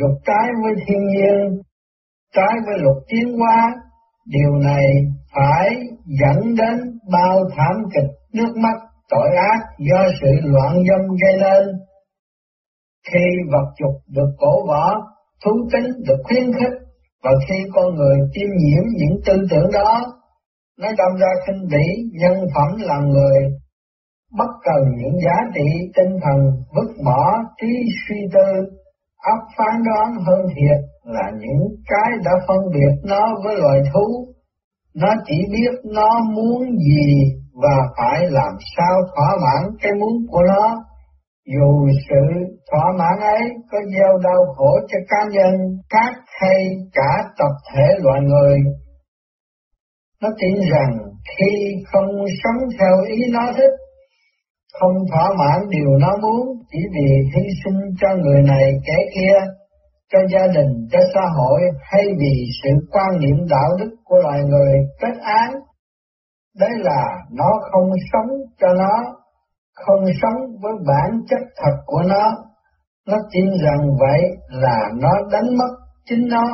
dục trái với thiên nhiên, trái với luật tiến hóa. Điều này phải dẫn đến bao thảm kịch nước mắt tội ác do sự loạn dâm gây nên. Khi vật dục được cổ võ, thú tính được khuyến khích, và khi con người tiêm nhiễm những tư tưởng đó, nó đâm ra khinh bỉ nhân phẩm là người, bất cần những giá trị tinh thần vứt bỏ trí suy tư, ấp phán đoán hơn thiệt là những cái đã phân biệt nó với loài thú. Nó chỉ biết nó muốn gì và phải làm sao thỏa mãn cái muốn của nó dù sự thỏa mãn ấy có gieo đau khổ cho cá nhân các hay cả tập thể loài người. Nó tin rằng khi không sống theo ý nó thích, không thỏa mãn điều nó muốn chỉ vì hy sinh cho người này kẻ kia, cho gia đình, cho xã hội hay vì sự quan niệm đạo đức của loài người kết án. Đấy là nó không sống cho nó không sống với bản chất thật của nó, nó tin rằng vậy là nó đánh mất chính nó.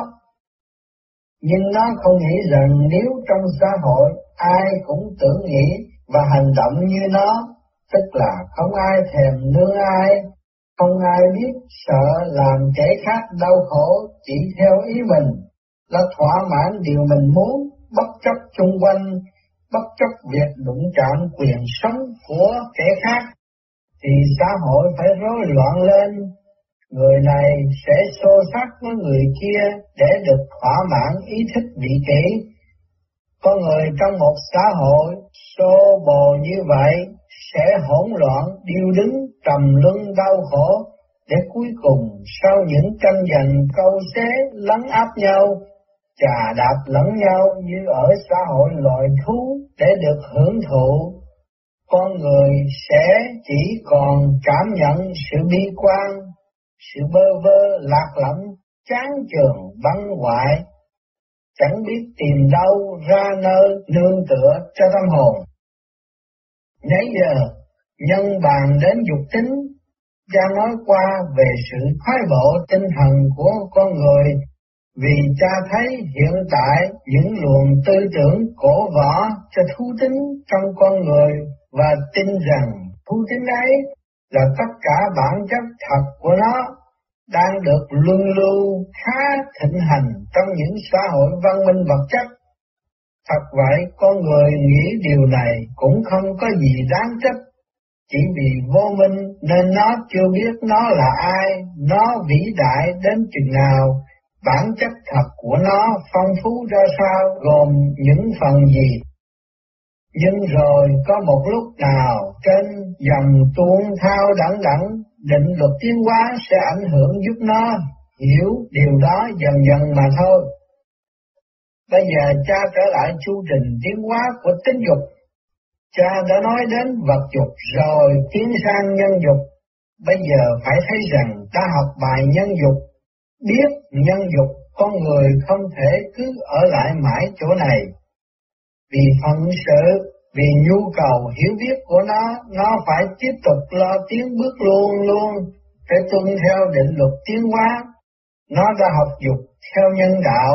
Nhưng nó không nghĩ rằng nếu trong xã hội ai cũng tưởng nghĩ và hành động như nó, tức là không ai thèm nương ai, không ai biết sợ làm kẻ khác đau khổ chỉ theo ý mình, là thỏa mãn điều mình muốn, bất chấp chung quanh bất chấp việc đụng chạm quyền sống của kẻ khác, thì xã hội phải rối loạn lên. Người này sẽ xô sát với người kia để được thỏa mãn ý thích vị kỷ. Con người trong một xã hội xô bồ như vậy sẽ hỗn loạn, điêu đứng, trầm luân đau khổ, để cuối cùng sau những tranh giành câu xé lấn áp nhau trà đạp lẫn nhau như ở xã hội loài thú để được hưởng thụ, con người sẽ chỉ còn cảm nhận sự bi quan, sự bơ vơ lạc lõng, chán trường băng hoại. chẳng biết tìm đâu ra nơi nương tựa cho tâm hồn. Nãy giờ, nhân bàn đến dục tính, cha nói qua về sự thoái bộ tinh thần của con người, vì cha thấy hiện tại những luồng tư tưởng cổ võ cho thú tính trong con người và tin rằng thú tính ấy là tất cả bản chất thật của nó đang được luân lưu khá thịnh hành trong những xã hội văn minh vật chất. Thật vậy, con người nghĩ điều này cũng không có gì đáng trách, chỉ vì vô minh nên nó chưa biết nó là ai, nó vĩ đại đến chừng nào, bản chất thật của nó phong phú ra sao, gồm những phần gì. Nhưng rồi có một lúc nào trên dòng tuôn thao đẳng đẳng định luật tiến hóa sẽ ảnh hưởng giúp nó hiểu điều đó dần dần mà thôi. Bây giờ cha trở lại chu trình tiến hóa của tính dục. Cha đã nói đến vật dục rồi tiến sang nhân dục. Bây giờ phải thấy rằng ta học bài nhân dục, biết nhân dục con người không thể cứ ở lại mãi chỗ này. Vì phận sự vì nhu cầu hiểu biết của nó, nó phải tiếp tục lo tiến bước luôn luôn, phải tuân theo định luật tiến hóa. Nó đã học dục theo nhân đạo,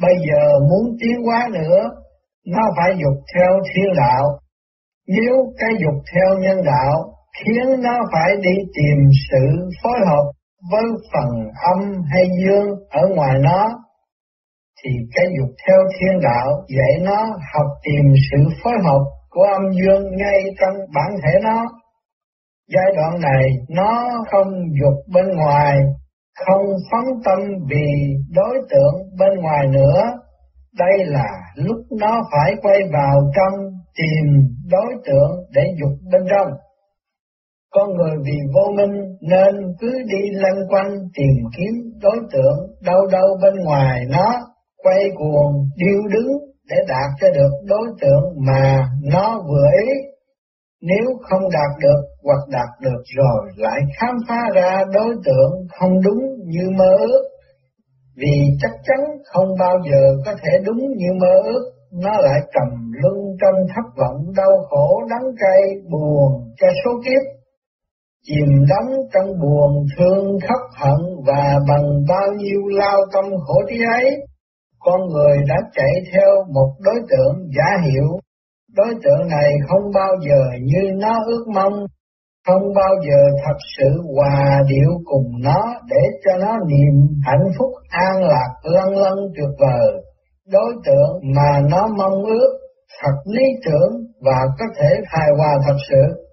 bây giờ muốn tiến hóa nữa, nó phải dục theo thiên đạo. Nếu cái dục theo nhân đạo khiến nó phải đi tìm sự phối hợp với phần âm hay dương ở ngoài nó, thì cái dục theo thiên đạo dạy nó học tìm sự phối hợp của âm dương ngay trong bản thể nó. Giai đoạn này nó không dục bên ngoài, không phóng tâm vì đối tượng bên ngoài nữa. Đây là lúc nó phải quay vào trong tìm đối tượng để dục bên trong. Con người vì vô minh nên cứ đi lăn quanh tìm kiếm đối tượng đâu đâu bên ngoài nó quay cuồng điêu đứng để đạt cho được đối tượng mà nó vừa ý. Nếu không đạt được hoặc đạt được rồi lại khám phá ra đối tượng không đúng như mơ ước. Vì chắc chắn không bao giờ có thể đúng như mơ ước, nó lại cầm lưng trong thất vọng đau khổ đắng cay buồn cho số kiếp chìm đắm trong buồn thương khóc hận và bằng bao nhiêu lao tâm khổ trí ấy, con người đã chạy theo một đối tượng giả hiệu. Đối tượng này không bao giờ như nó ước mong, không bao giờ thật sự hòa điệu cùng nó để cho nó niềm hạnh phúc an lạc lân lân tuyệt vời. Đối tượng mà nó mong ước thật lý tưởng và có thể hài hòa thật sự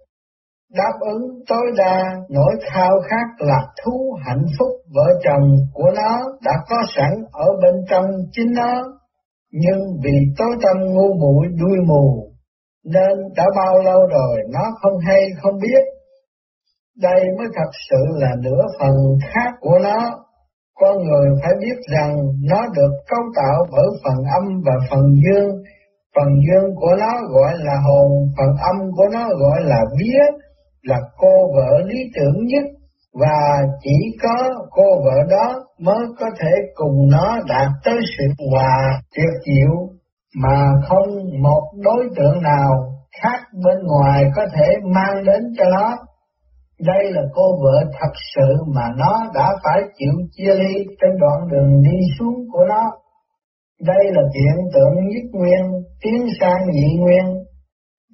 đáp ứng tối đa nỗi khao khát lạc thú hạnh phúc vợ chồng của nó đã có sẵn ở bên trong chính nó, nhưng vì tối tâm ngu muội đuôi mù, nên đã bao lâu rồi nó không hay không biết. Đây mới thật sự là nửa phần khác của nó. Con người phải biết rằng nó được cấu tạo bởi phần âm và phần dương. Phần dương của nó gọi là hồn, phần âm của nó gọi là vía, là cô vợ lý tưởng nhất và chỉ có cô vợ đó mới có thể cùng nó đạt tới sự hòa tuyệt diệu mà không một đối tượng nào khác bên ngoài có thể mang đến cho nó. Đây là cô vợ thật sự mà nó đã phải chịu chia ly trên đoạn đường đi xuống của nó. Đây là hiện tượng nhất nguyên, tiến sang nhị nguyên,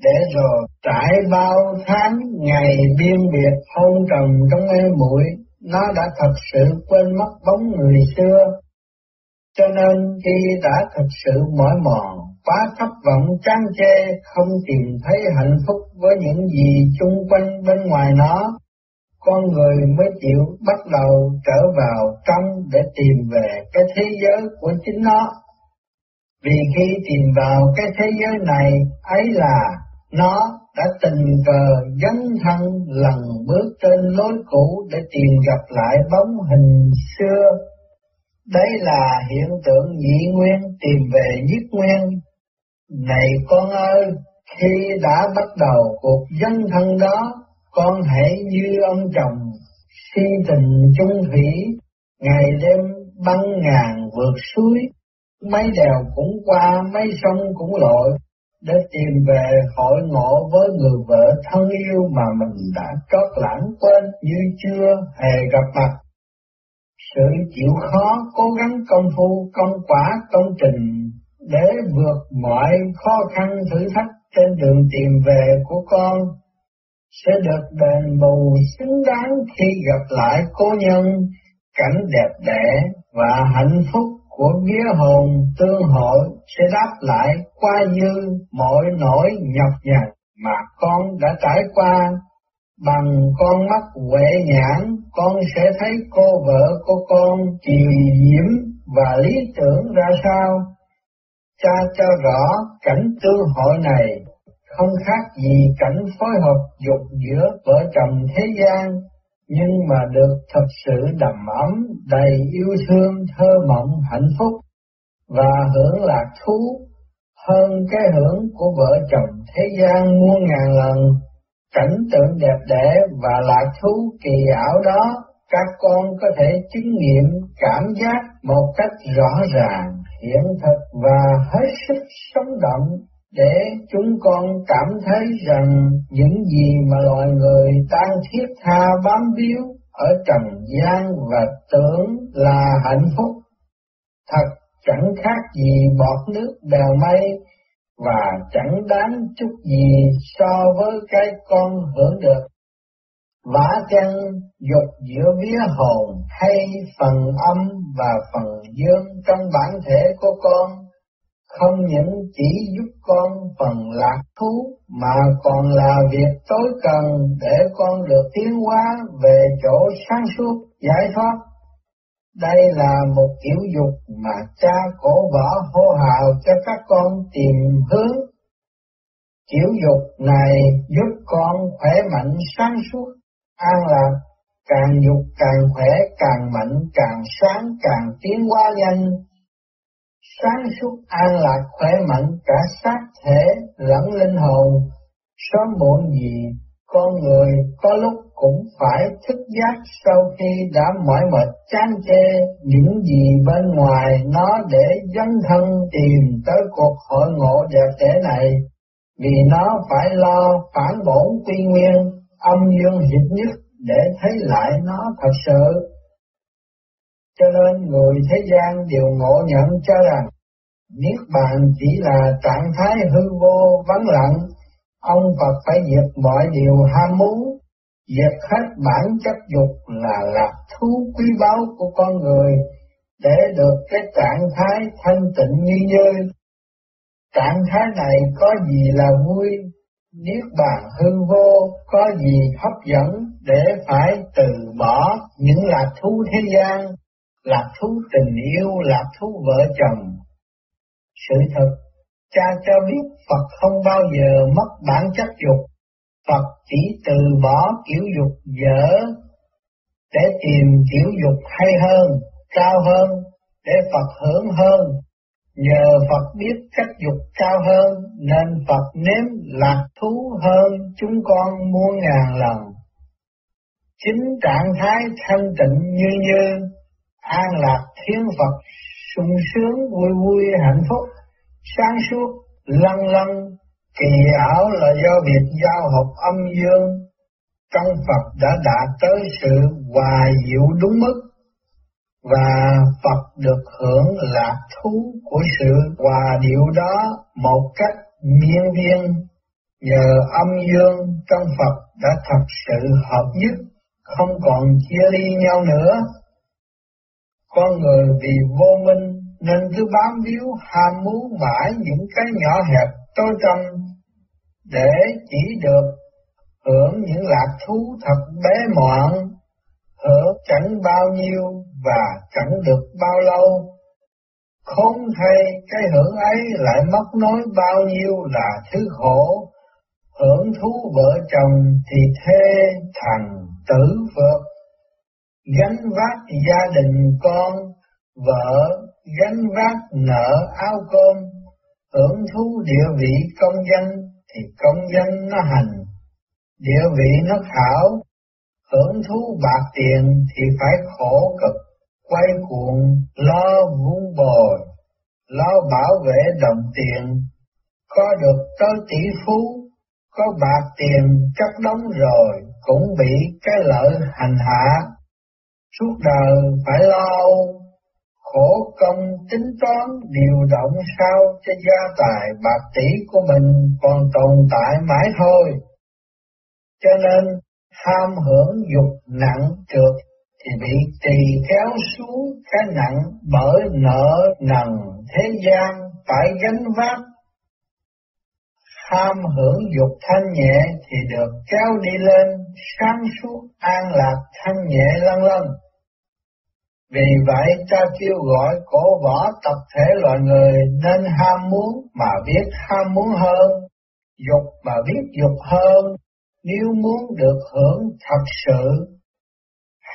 để rồi trải bao tháng ngày biên biệt hôn trầm trong em muội, nó đã thật sự quên mất bóng người xưa. Cho nên khi đã thật sự mỏi mòn, quá thất vọng, chán chê, không tìm thấy hạnh phúc với những gì chung quanh bên ngoài nó, con người mới chịu bắt đầu trở vào trong để tìm về cái thế giới của chính nó. Vì khi tìm vào cái thế giới này, ấy là nó đã tình cờ dấn thân lần bước trên lối cũ để tìm gặp lại bóng hình xưa. Đấy là hiện tượng nhị nguyên tìm về nhất nguyên. Này con ơi, khi đã bắt đầu cuộc dấn thân đó, con hãy như ông chồng, si tình chung thủy, ngày đêm băng ngàn vượt suối, mấy đèo cũng qua, mấy sông cũng lội, để tìm về hội ngộ với người vợ thân yêu mà mình đã trót lãng quên như chưa hề gặp mặt. Sự chịu khó, cố gắng công phu, công quả, công trình để vượt mọi khó khăn thử thách trên đường tìm về của con sẽ được đền bù xứng đáng khi gặp lại cô nhân, cảnh đẹp đẽ và hạnh phúc của nghĩa hồn tương hội sẽ đáp lại qua như mọi nỗi nhọc nhằn mà con đã trải qua. Bằng con mắt huệ nhãn, con sẽ thấy cô vợ của con kỳ diễm và lý tưởng ra sao. Cha cho rõ cảnh tương hội này không khác gì cảnh phối hợp dục giữa vợ chồng thế gian, nhưng mà được thật sự đầm ấm, đầy yêu thương, thơ mộng, hạnh phúc và hưởng lạc thú hơn cái hưởng của vợ chồng thế gian muôn ngàn lần. Cảnh tượng đẹp đẽ và lạc thú kỳ ảo đó, các con có thể chứng nghiệm cảm giác một cách rõ ràng, hiện thực và hết sức sống động để chúng con cảm thấy rằng những gì mà loài người đang thiết tha bám víu ở trần gian và tưởng là hạnh phúc, thật chẳng khác gì bọt nước đèo mây và chẳng đáng chút gì so với cái con hưởng được. Vả chân dục giữa vía hồn hay phần âm và phần dương trong bản thể của con không những chỉ giúp con phần lạc thú mà còn là việc tối cần để con được tiến hóa về chỗ sáng suốt, giải thoát. Đây là một kiểu dục mà cha cổ võ hô hào cho các con tìm hướng. Kiểu dục này giúp con khỏe mạnh sáng suốt, an lạc, càng dục càng khỏe, càng mạnh, càng sáng, càng tiến hóa nhanh, sáng suốt an lạc khỏe mạnh cả xác thể lẫn linh hồn, sớm muộn gì con người có lúc cũng phải thức giác sau khi đã mỏi mệt chán chê những gì bên ngoài nó để dấn thân tìm tới cuộc hội ngộ đẹp đẽ này, vì nó phải lo phản bổn quy nguyên, âm dương hiệp nhất để thấy lại nó thật sự. Cho nên người thế gian đều ngộ nhận cho rằng Niết bàn chỉ là trạng thái hư vô vắng lặng, ông Phật phải diệt mọi điều ham muốn, diệt hết bản chất dục là lạc thú quý báu của con người, để được cái trạng thái thanh tịnh như như. Trạng thái này có gì là vui, Niết bàn hư vô có gì hấp dẫn để phải từ bỏ những lạc thú thế gian, lạc thú tình yêu, lạc thú vợ chồng, sự thật, cha cho biết Phật không bao giờ mất bản chất dục, Phật chỉ từ bỏ kiểu dục dở để tìm kiểu dục hay hơn, cao hơn, để Phật hưởng hơn. Nhờ Phật biết cách dục cao hơn, nên Phật nếm lạc thú hơn chúng con muôn ngàn lần. Chính trạng thái thanh tịnh như như, an lạc thiên Phật sung sướng vui vui hạnh phúc, sáng suốt, lăng lăng, kỳ ảo là do việc giao hợp âm dương. Trong Phật đã đạt tới sự hòa diệu đúng mức và Phật được hưởng lạc thú của sự hòa điệu đó một cách miên viên nhờ âm dương trong Phật đã thật sự hợp nhất không còn chia ly nhau nữa con người vì vô minh nên cứ bám víu ham muốn mãi những cái nhỏ hẹp tối tâm để chỉ được hưởng những lạc thú thật bé mọn, hưởng chẳng bao nhiêu và chẳng được bao lâu. Khốn thay cái hưởng ấy lại mất nói bao nhiêu là thứ khổ, hưởng thú vợ chồng thì thê thằng tử gánh vác gia đình con, vợ gánh vác nợ áo cơm, hưởng thú địa vị công dân thì công dân nó hành, địa vị nó khảo, hưởng thú bạc tiền thì phải khổ cực, quay cuồng lo vun bồi, lo bảo vệ đồng tiền, có được tới tỷ phú, có bạc tiền chắc đóng rồi cũng bị cái lợi hành hạ, suốt đời phải lo khổ công tính toán, điều động sao cho gia tài bạc tỷ của mình còn tồn tại mãi thôi. Cho nên, ham hưởng dục nặng trượt thì bị tỳ kéo xuống cái nặng bởi nợ nần thế gian phải gánh vác. Ham hưởng dục thanh nhẹ thì được kéo đi lên, sáng suốt an lạc thanh nhẹ lân lân. Vì vậy ta kêu gọi cổ võ tập thể loài người nên ham muốn mà biết ham muốn hơn, dục mà biết dục hơn, nếu muốn được hưởng thật sự.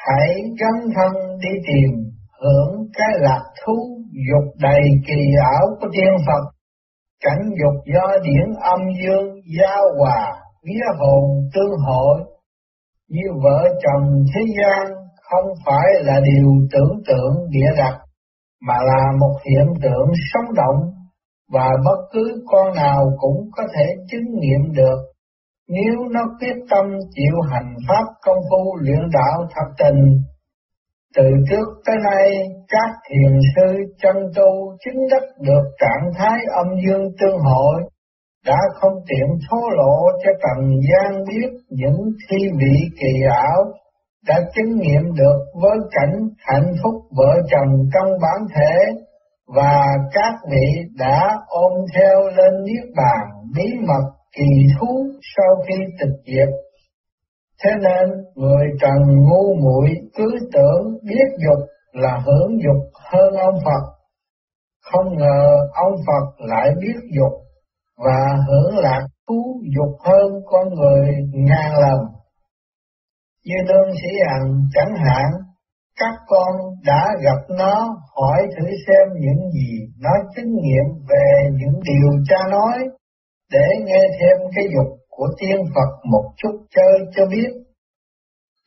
Hãy gắn thân đi tìm hưởng cái lạc thú dục đầy kỳ ảo của tiên Phật. Cảnh dục do điển âm dương giao hòa, vía hồn tương hội, như vợ chồng thế gian không phải là điều tưởng tượng địa đặt, mà là một hiện tượng sống động, và bất cứ con nào cũng có thể chứng nghiệm được nếu nó quyết tâm chịu hành pháp công phu luyện đạo thật tình. Từ trước tới nay, các thiền sư chân tu chứng đắc được trạng thái âm dương tương hội, đã không tiện thố lộ cho trần gian biết những thi vị kỳ ảo đã chứng nghiệm được với cảnh hạnh phúc vợ chồng trong bản thể và các vị đã ôm theo lên niết bàn bí mật kỳ thú sau khi tịch diệt. Thế nên người trần ngu muội cứ tưởng biết dục là hưởng dục hơn ông Phật. Không ngờ ông Phật lại biết dục và hưởng lạc thú dục hơn con người ngàn lần. Như lương sĩ hằng chẳng hạn, các con đã gặp nó hỏi thử xem những gì nó chứng nghiệm về những điều cha nói, để nghe thêm cái dục của tiên Phật một chút chơi cho biết.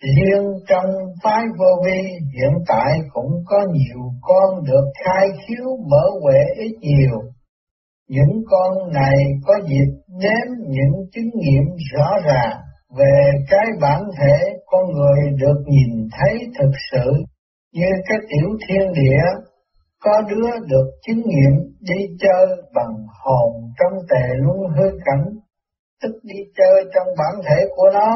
Riêng trong phái vô vi hiện tại cũng có nhiều con được khai khiếu mở huệ ít nhiều. Những con này có dịp nếm những chứng nghiệm rõ ràng về cái bản thể con người được nhìn thấy thực sự như cái tiểu thiên địa, có đứa được chứng nghiệm đi chơi bằng hồn trong tề luân hư cảnh, tức đi chơi trong bản thể của nó,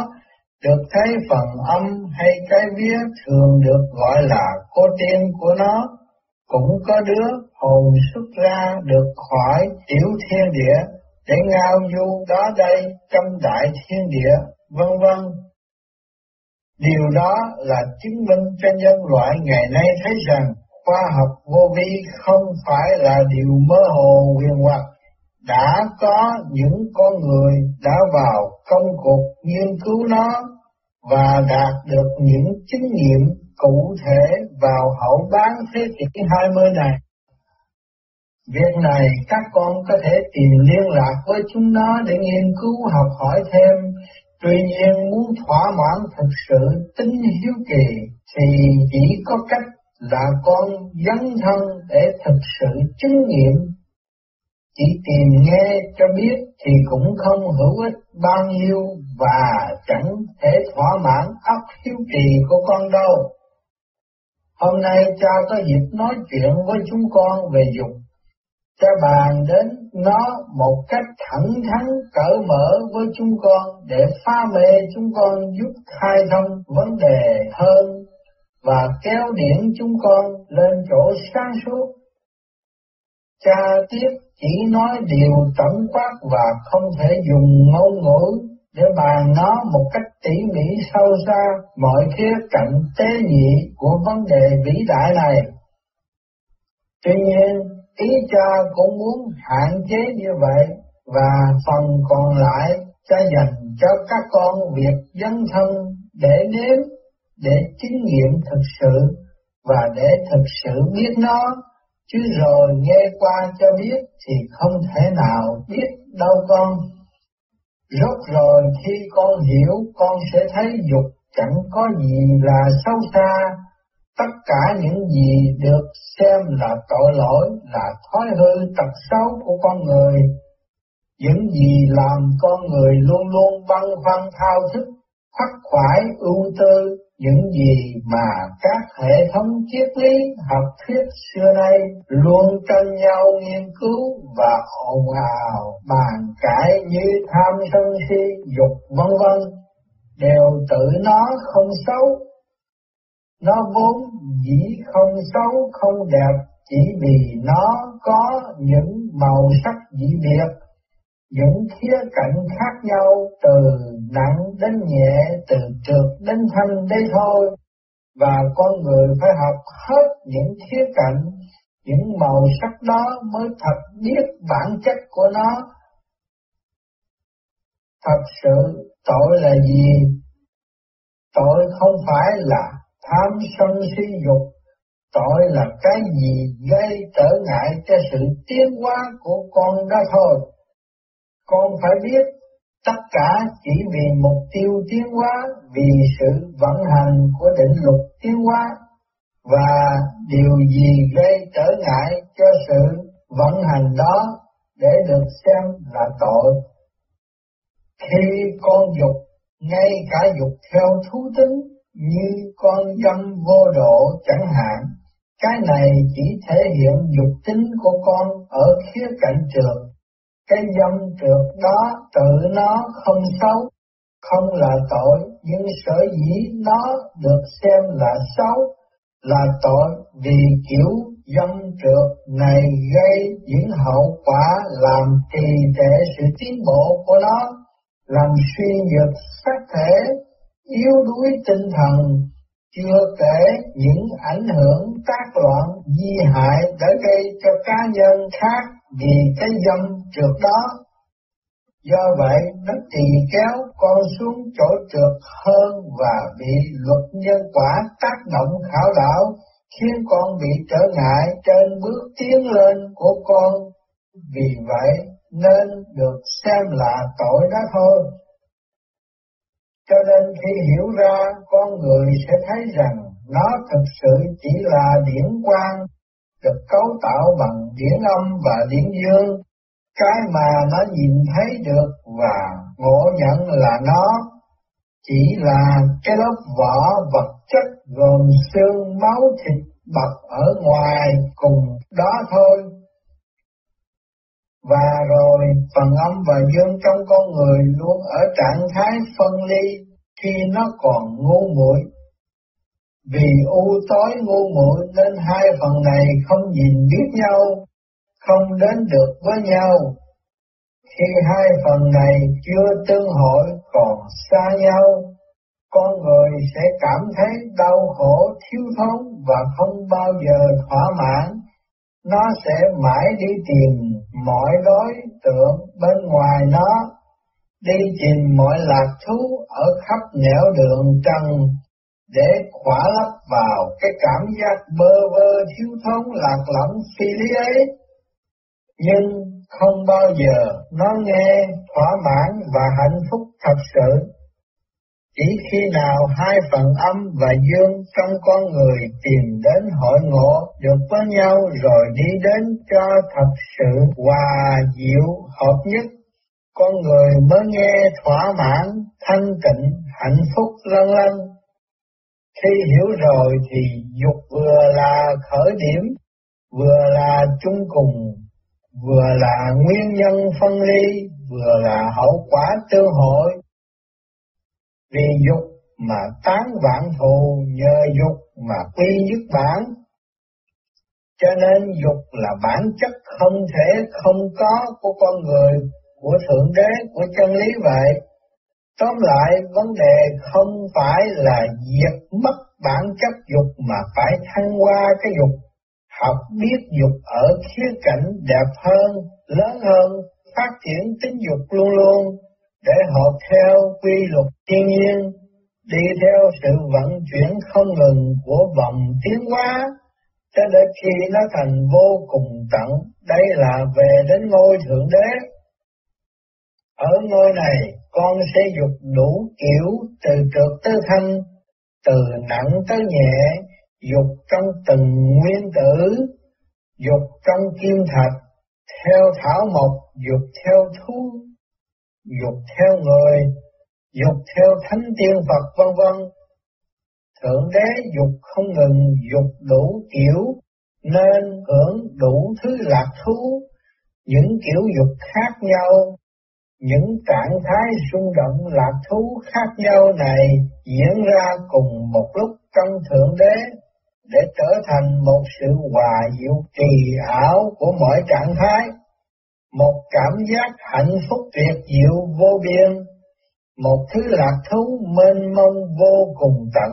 được thấy phần âm hay cái vía thường được gọi là cô tiên của nó, cũng có đứa hồn xuất ra được khỏi tiểu thiên địa để ngao du đó đây trong đại thiên địa, vân vân. Điều đó là chứng minh cho nhân loại ngày nay thấy rằng khoa học vô vi không phải là điều mơ hồ huyền hoặc. Đã có những con người đã vào công cuộc nghiên cứu nó và đạt được những chứng nghiệm cụ thể vào hậu bán thế kỷ 20 này. Việc này các con có thể tìm liên lạc với chúng nó để nghiên cứu, học hỏi thêm Tuy nhiên muốn thỏa mãn thực sự tính hiếu kỳ thì chỉ có cách là con dấn thân để thực sự chứng nghiệm. Chỉ tìm nghe cho biết thì cũng không hữu ích bao nhiêu và chẳng thể thỏa mãn ấp hiếu kỳ của con đâu. Hôm nay cha có dịp nói chuyện với chúng con về dục cha bàn đến nó một cách thẳng thắn cởi mở với chúng con để pha mê chúng con giúp khai thông vấn đề hơn và kéo điển chúng con lên chỗ sáng suốt. Cha tiếp chỉ nói điều tổng quát và không thể dùng ngôn ngữ để bàn nó một cách tỉ mỉ sâu xa mọi khía cạnh tế nhị của vấn đề vĩ đại này. Tuy nhiên, Ý cha cũng muốn hạn chế như vậy và phần còn lại cha dành cho các con việc dân thân để nếm, để chứng nghiệm thực sự và để thực sự biết nó, chứ rồi nghe qua cho biết thì không thể nào biết đâu con. Rốt rồi khi con hiểu con sẽ thấy dục chẳng có gì là sâu xa tất cả những gì được xem là tội lỗi là thói hư tật xấu của con người. Những gì làm con người luôn luôn băn khoăn thao thức, khắc khoải ưu tư, những gì mà các hệ thống triết lý học thuyết xưa nay luôn tranh nhau nghiên cứu và ồn ào bàn cãi như tham sân si dục vân vân đều tự nó không xấu nó vốn dĩ không xấu không đẹp chỉ vì nó có những màu sắc dị biệt những khía cạnh khác nhau từ nặng đến nhẹ, từ trượt đến thanh đây thôi. Và con người phải học hết những khía cạnh, những màu sắc đó mới thật biết bản chất của nó. Thật sự tội là gì? Tội không phải là tham sân si dục, tội là cái gì gây trở ngại cho sự tiến hóa của con đó thôi. Con phải biết tất cả chỉ vì mục tiêu tiến hóa, vì sự vận hành của định luật tiến hóa và điều gì gây trở ngại cho sự vận hành đó để được xem là tội. Khi con dục, ngay cả dục theo thú tính như con dâm vô độ chẳng hạn, cái này chỉ thể hiện dục tính của con ở khía cạnh trượt. cái dâm trượt đó tự nó không xấu, không là tội, nhưng sở dĩ nó được xem là xấu, là tội vì kiểu dâm trượt này gây những hậu quả làm trì trệ sự tiến bộ của nó, làm suy nhược xác thể, yếu đuối tinh thần, chưa kể những ảnh hưởng tác loạn di hại đã gây cho cá nhân khác vì cái dâm trượt đó. Do vậy, nó tỳ kéo con xuống chỗ trượt hơn và bị luật nhân quả tác động khảo đảo, khiến con bị trở ngại trên bước tiến lên của con. Vì vậy, nên được xem là tội đó thôi. Cho nên khi hiểu ra, con người sẽ thấy rằng nó thực sự chỉ là điển quang được cấu tạo bằng điển âm và điển dương, cái mà nó nhìn thấy được và ngộ nhận là nó chỉ là cái lớp vỏ vật chất gồm xương máu thịt bọc ở ngoài cùng đó thôi. Và rồi phần âm và dương trong con người luôn ở trạng thái phân ly khi nó còn ngu muội vì u tối ngu muội nên hai phần này không nhìn biết nhau, không đến được với nhau. Khi hai phần này chưa tương hội còn xa nhau, con người sẽ cảm thấy đau khổ thiếu thốn và không bao giờ thỏa mãn. Nó sẽ mãi đi tìm mọi đối tượng bên ngoài nó, đi tìm mọi lạc thú ở khắp nẻo đường trần để khỏa lấp vào cái cảm giác bơ vơ thiếu thốn lạc lõng phi lý ấy. Nhưng không bao giờ nó nghe thỏa mãn và hạnh phúc thật sự. Chỉ khi nào hai phần âm và dương trong con người tìm đến hội ngộ được với nhau rồi đi đến cho thật sự hòa diệu hợp nhất, con người mới nghe thỏa mãn, thanh tịnh, hạnh phúc lân lân khi hiểu rồi thì dục vừa là khởi điểm, vừa là chung cùng, vừa là nguyên nhân phân ly, vừa là hậu quả tương hội. Vì dục mà tán vạn thù, nhờ dục mà quy nhất bản. Cho nên dục là bản chất không thể không có của con người, của Thượng Đế, của chân lý vậy. Tóm lại, vấn đề không phải là diệt mất bản chất dục mà phải thăng qua cái dục, học biết dục ở khía cạnh đẹp hơn, lớn hơn, phát triển tính dục luôn luôn, để họ theo quy luật thiên nhiên, đi theo sự vận chuyển không ngừng của vòng tiến hóa, cho đến khi nó thành vô cùng tận, đây là về đến ngôi Thượng Đế. Ở ngôi này, con sẽ dục đủ kiểu từ trượt tới thanh, từ nặng tới nhẹ, dục trong từng nguyên tử, dục trong kim thạch, theo thảo mộc, dục theo thú, dục theo người, dục theo thánh tiên Phật vân vân. Thượng đế dục không ngừng dục đủ kiểu, nên hưởng đủ thứ lạc thú, những kiểu dục khác nhau, những trạng thái rung động lạc thú khác nhau này diễn ra cùng một lúc trong Thượng Đế để trở thành một sự hòa diệu kỳ ảo của mọi trạng thái, một cảm giác hạnh phúc tuyệt diệu vô biên, một thứ lạc thú mênh mông vô cùng tận.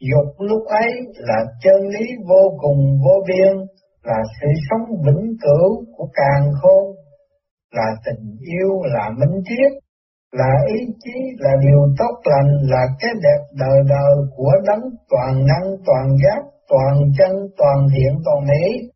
Dục lúc ấy là chân lý vô cùng vô biên, là sự sống vĩnh cửu của càng khôn, là tình yêu, là minh triết, là ý chí, là điều tốt lành, là cái đẹp đời đời của đấng toàn năng, toàn giác, toàn chân, toàn thiện, toàn mỹ.